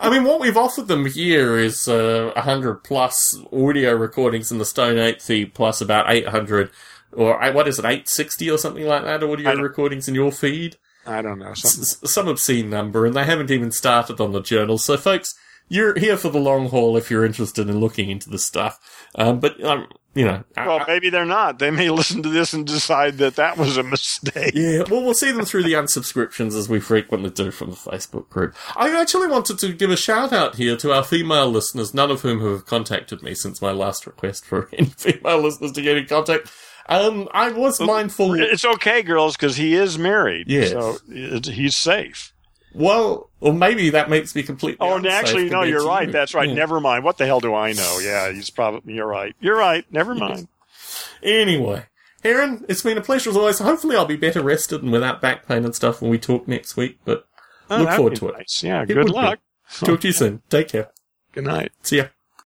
I mean, what we've offered them here is uh, 100 plus audio recordings in the Stone feed, plus about 800, or uh, what is it, 860 or something like that, audio recordings in your feed? I don't know. S- some obscene number, and they haven't even started on the journal. So, folks, you're here for the long haul if you're interested in looking into the stuff. Um, but um, you know, Well, I- maybe they're not. They may listen to this and decide that that was a mistake. yeah, well, we'll see them through the unsubscriptions as we frequently do from the Facebook group. I actually wanted to give a shout out here to our female listeners, none of whom have contacted me since my last request for any female listeners to get in contact. Um, I was mindful. It's okay, girls, because he is married. Yes. So he's safe. Well, or maybe that makes me completely. Oh, and actually, no, you're to right. you. That's right. Yeah. Never mind. What the hell do I know? Yeah, he's probably, you're right. You're right. Never mind. Anyway, Heron, it's been a pleasure as always. Hopefully, I'll be better rested and without back pain and stuff when we talk next week. But Oh, Look forward to it. nice. Yeah, It good would be. luck. talk to you soon. Take care. Good night. See ya.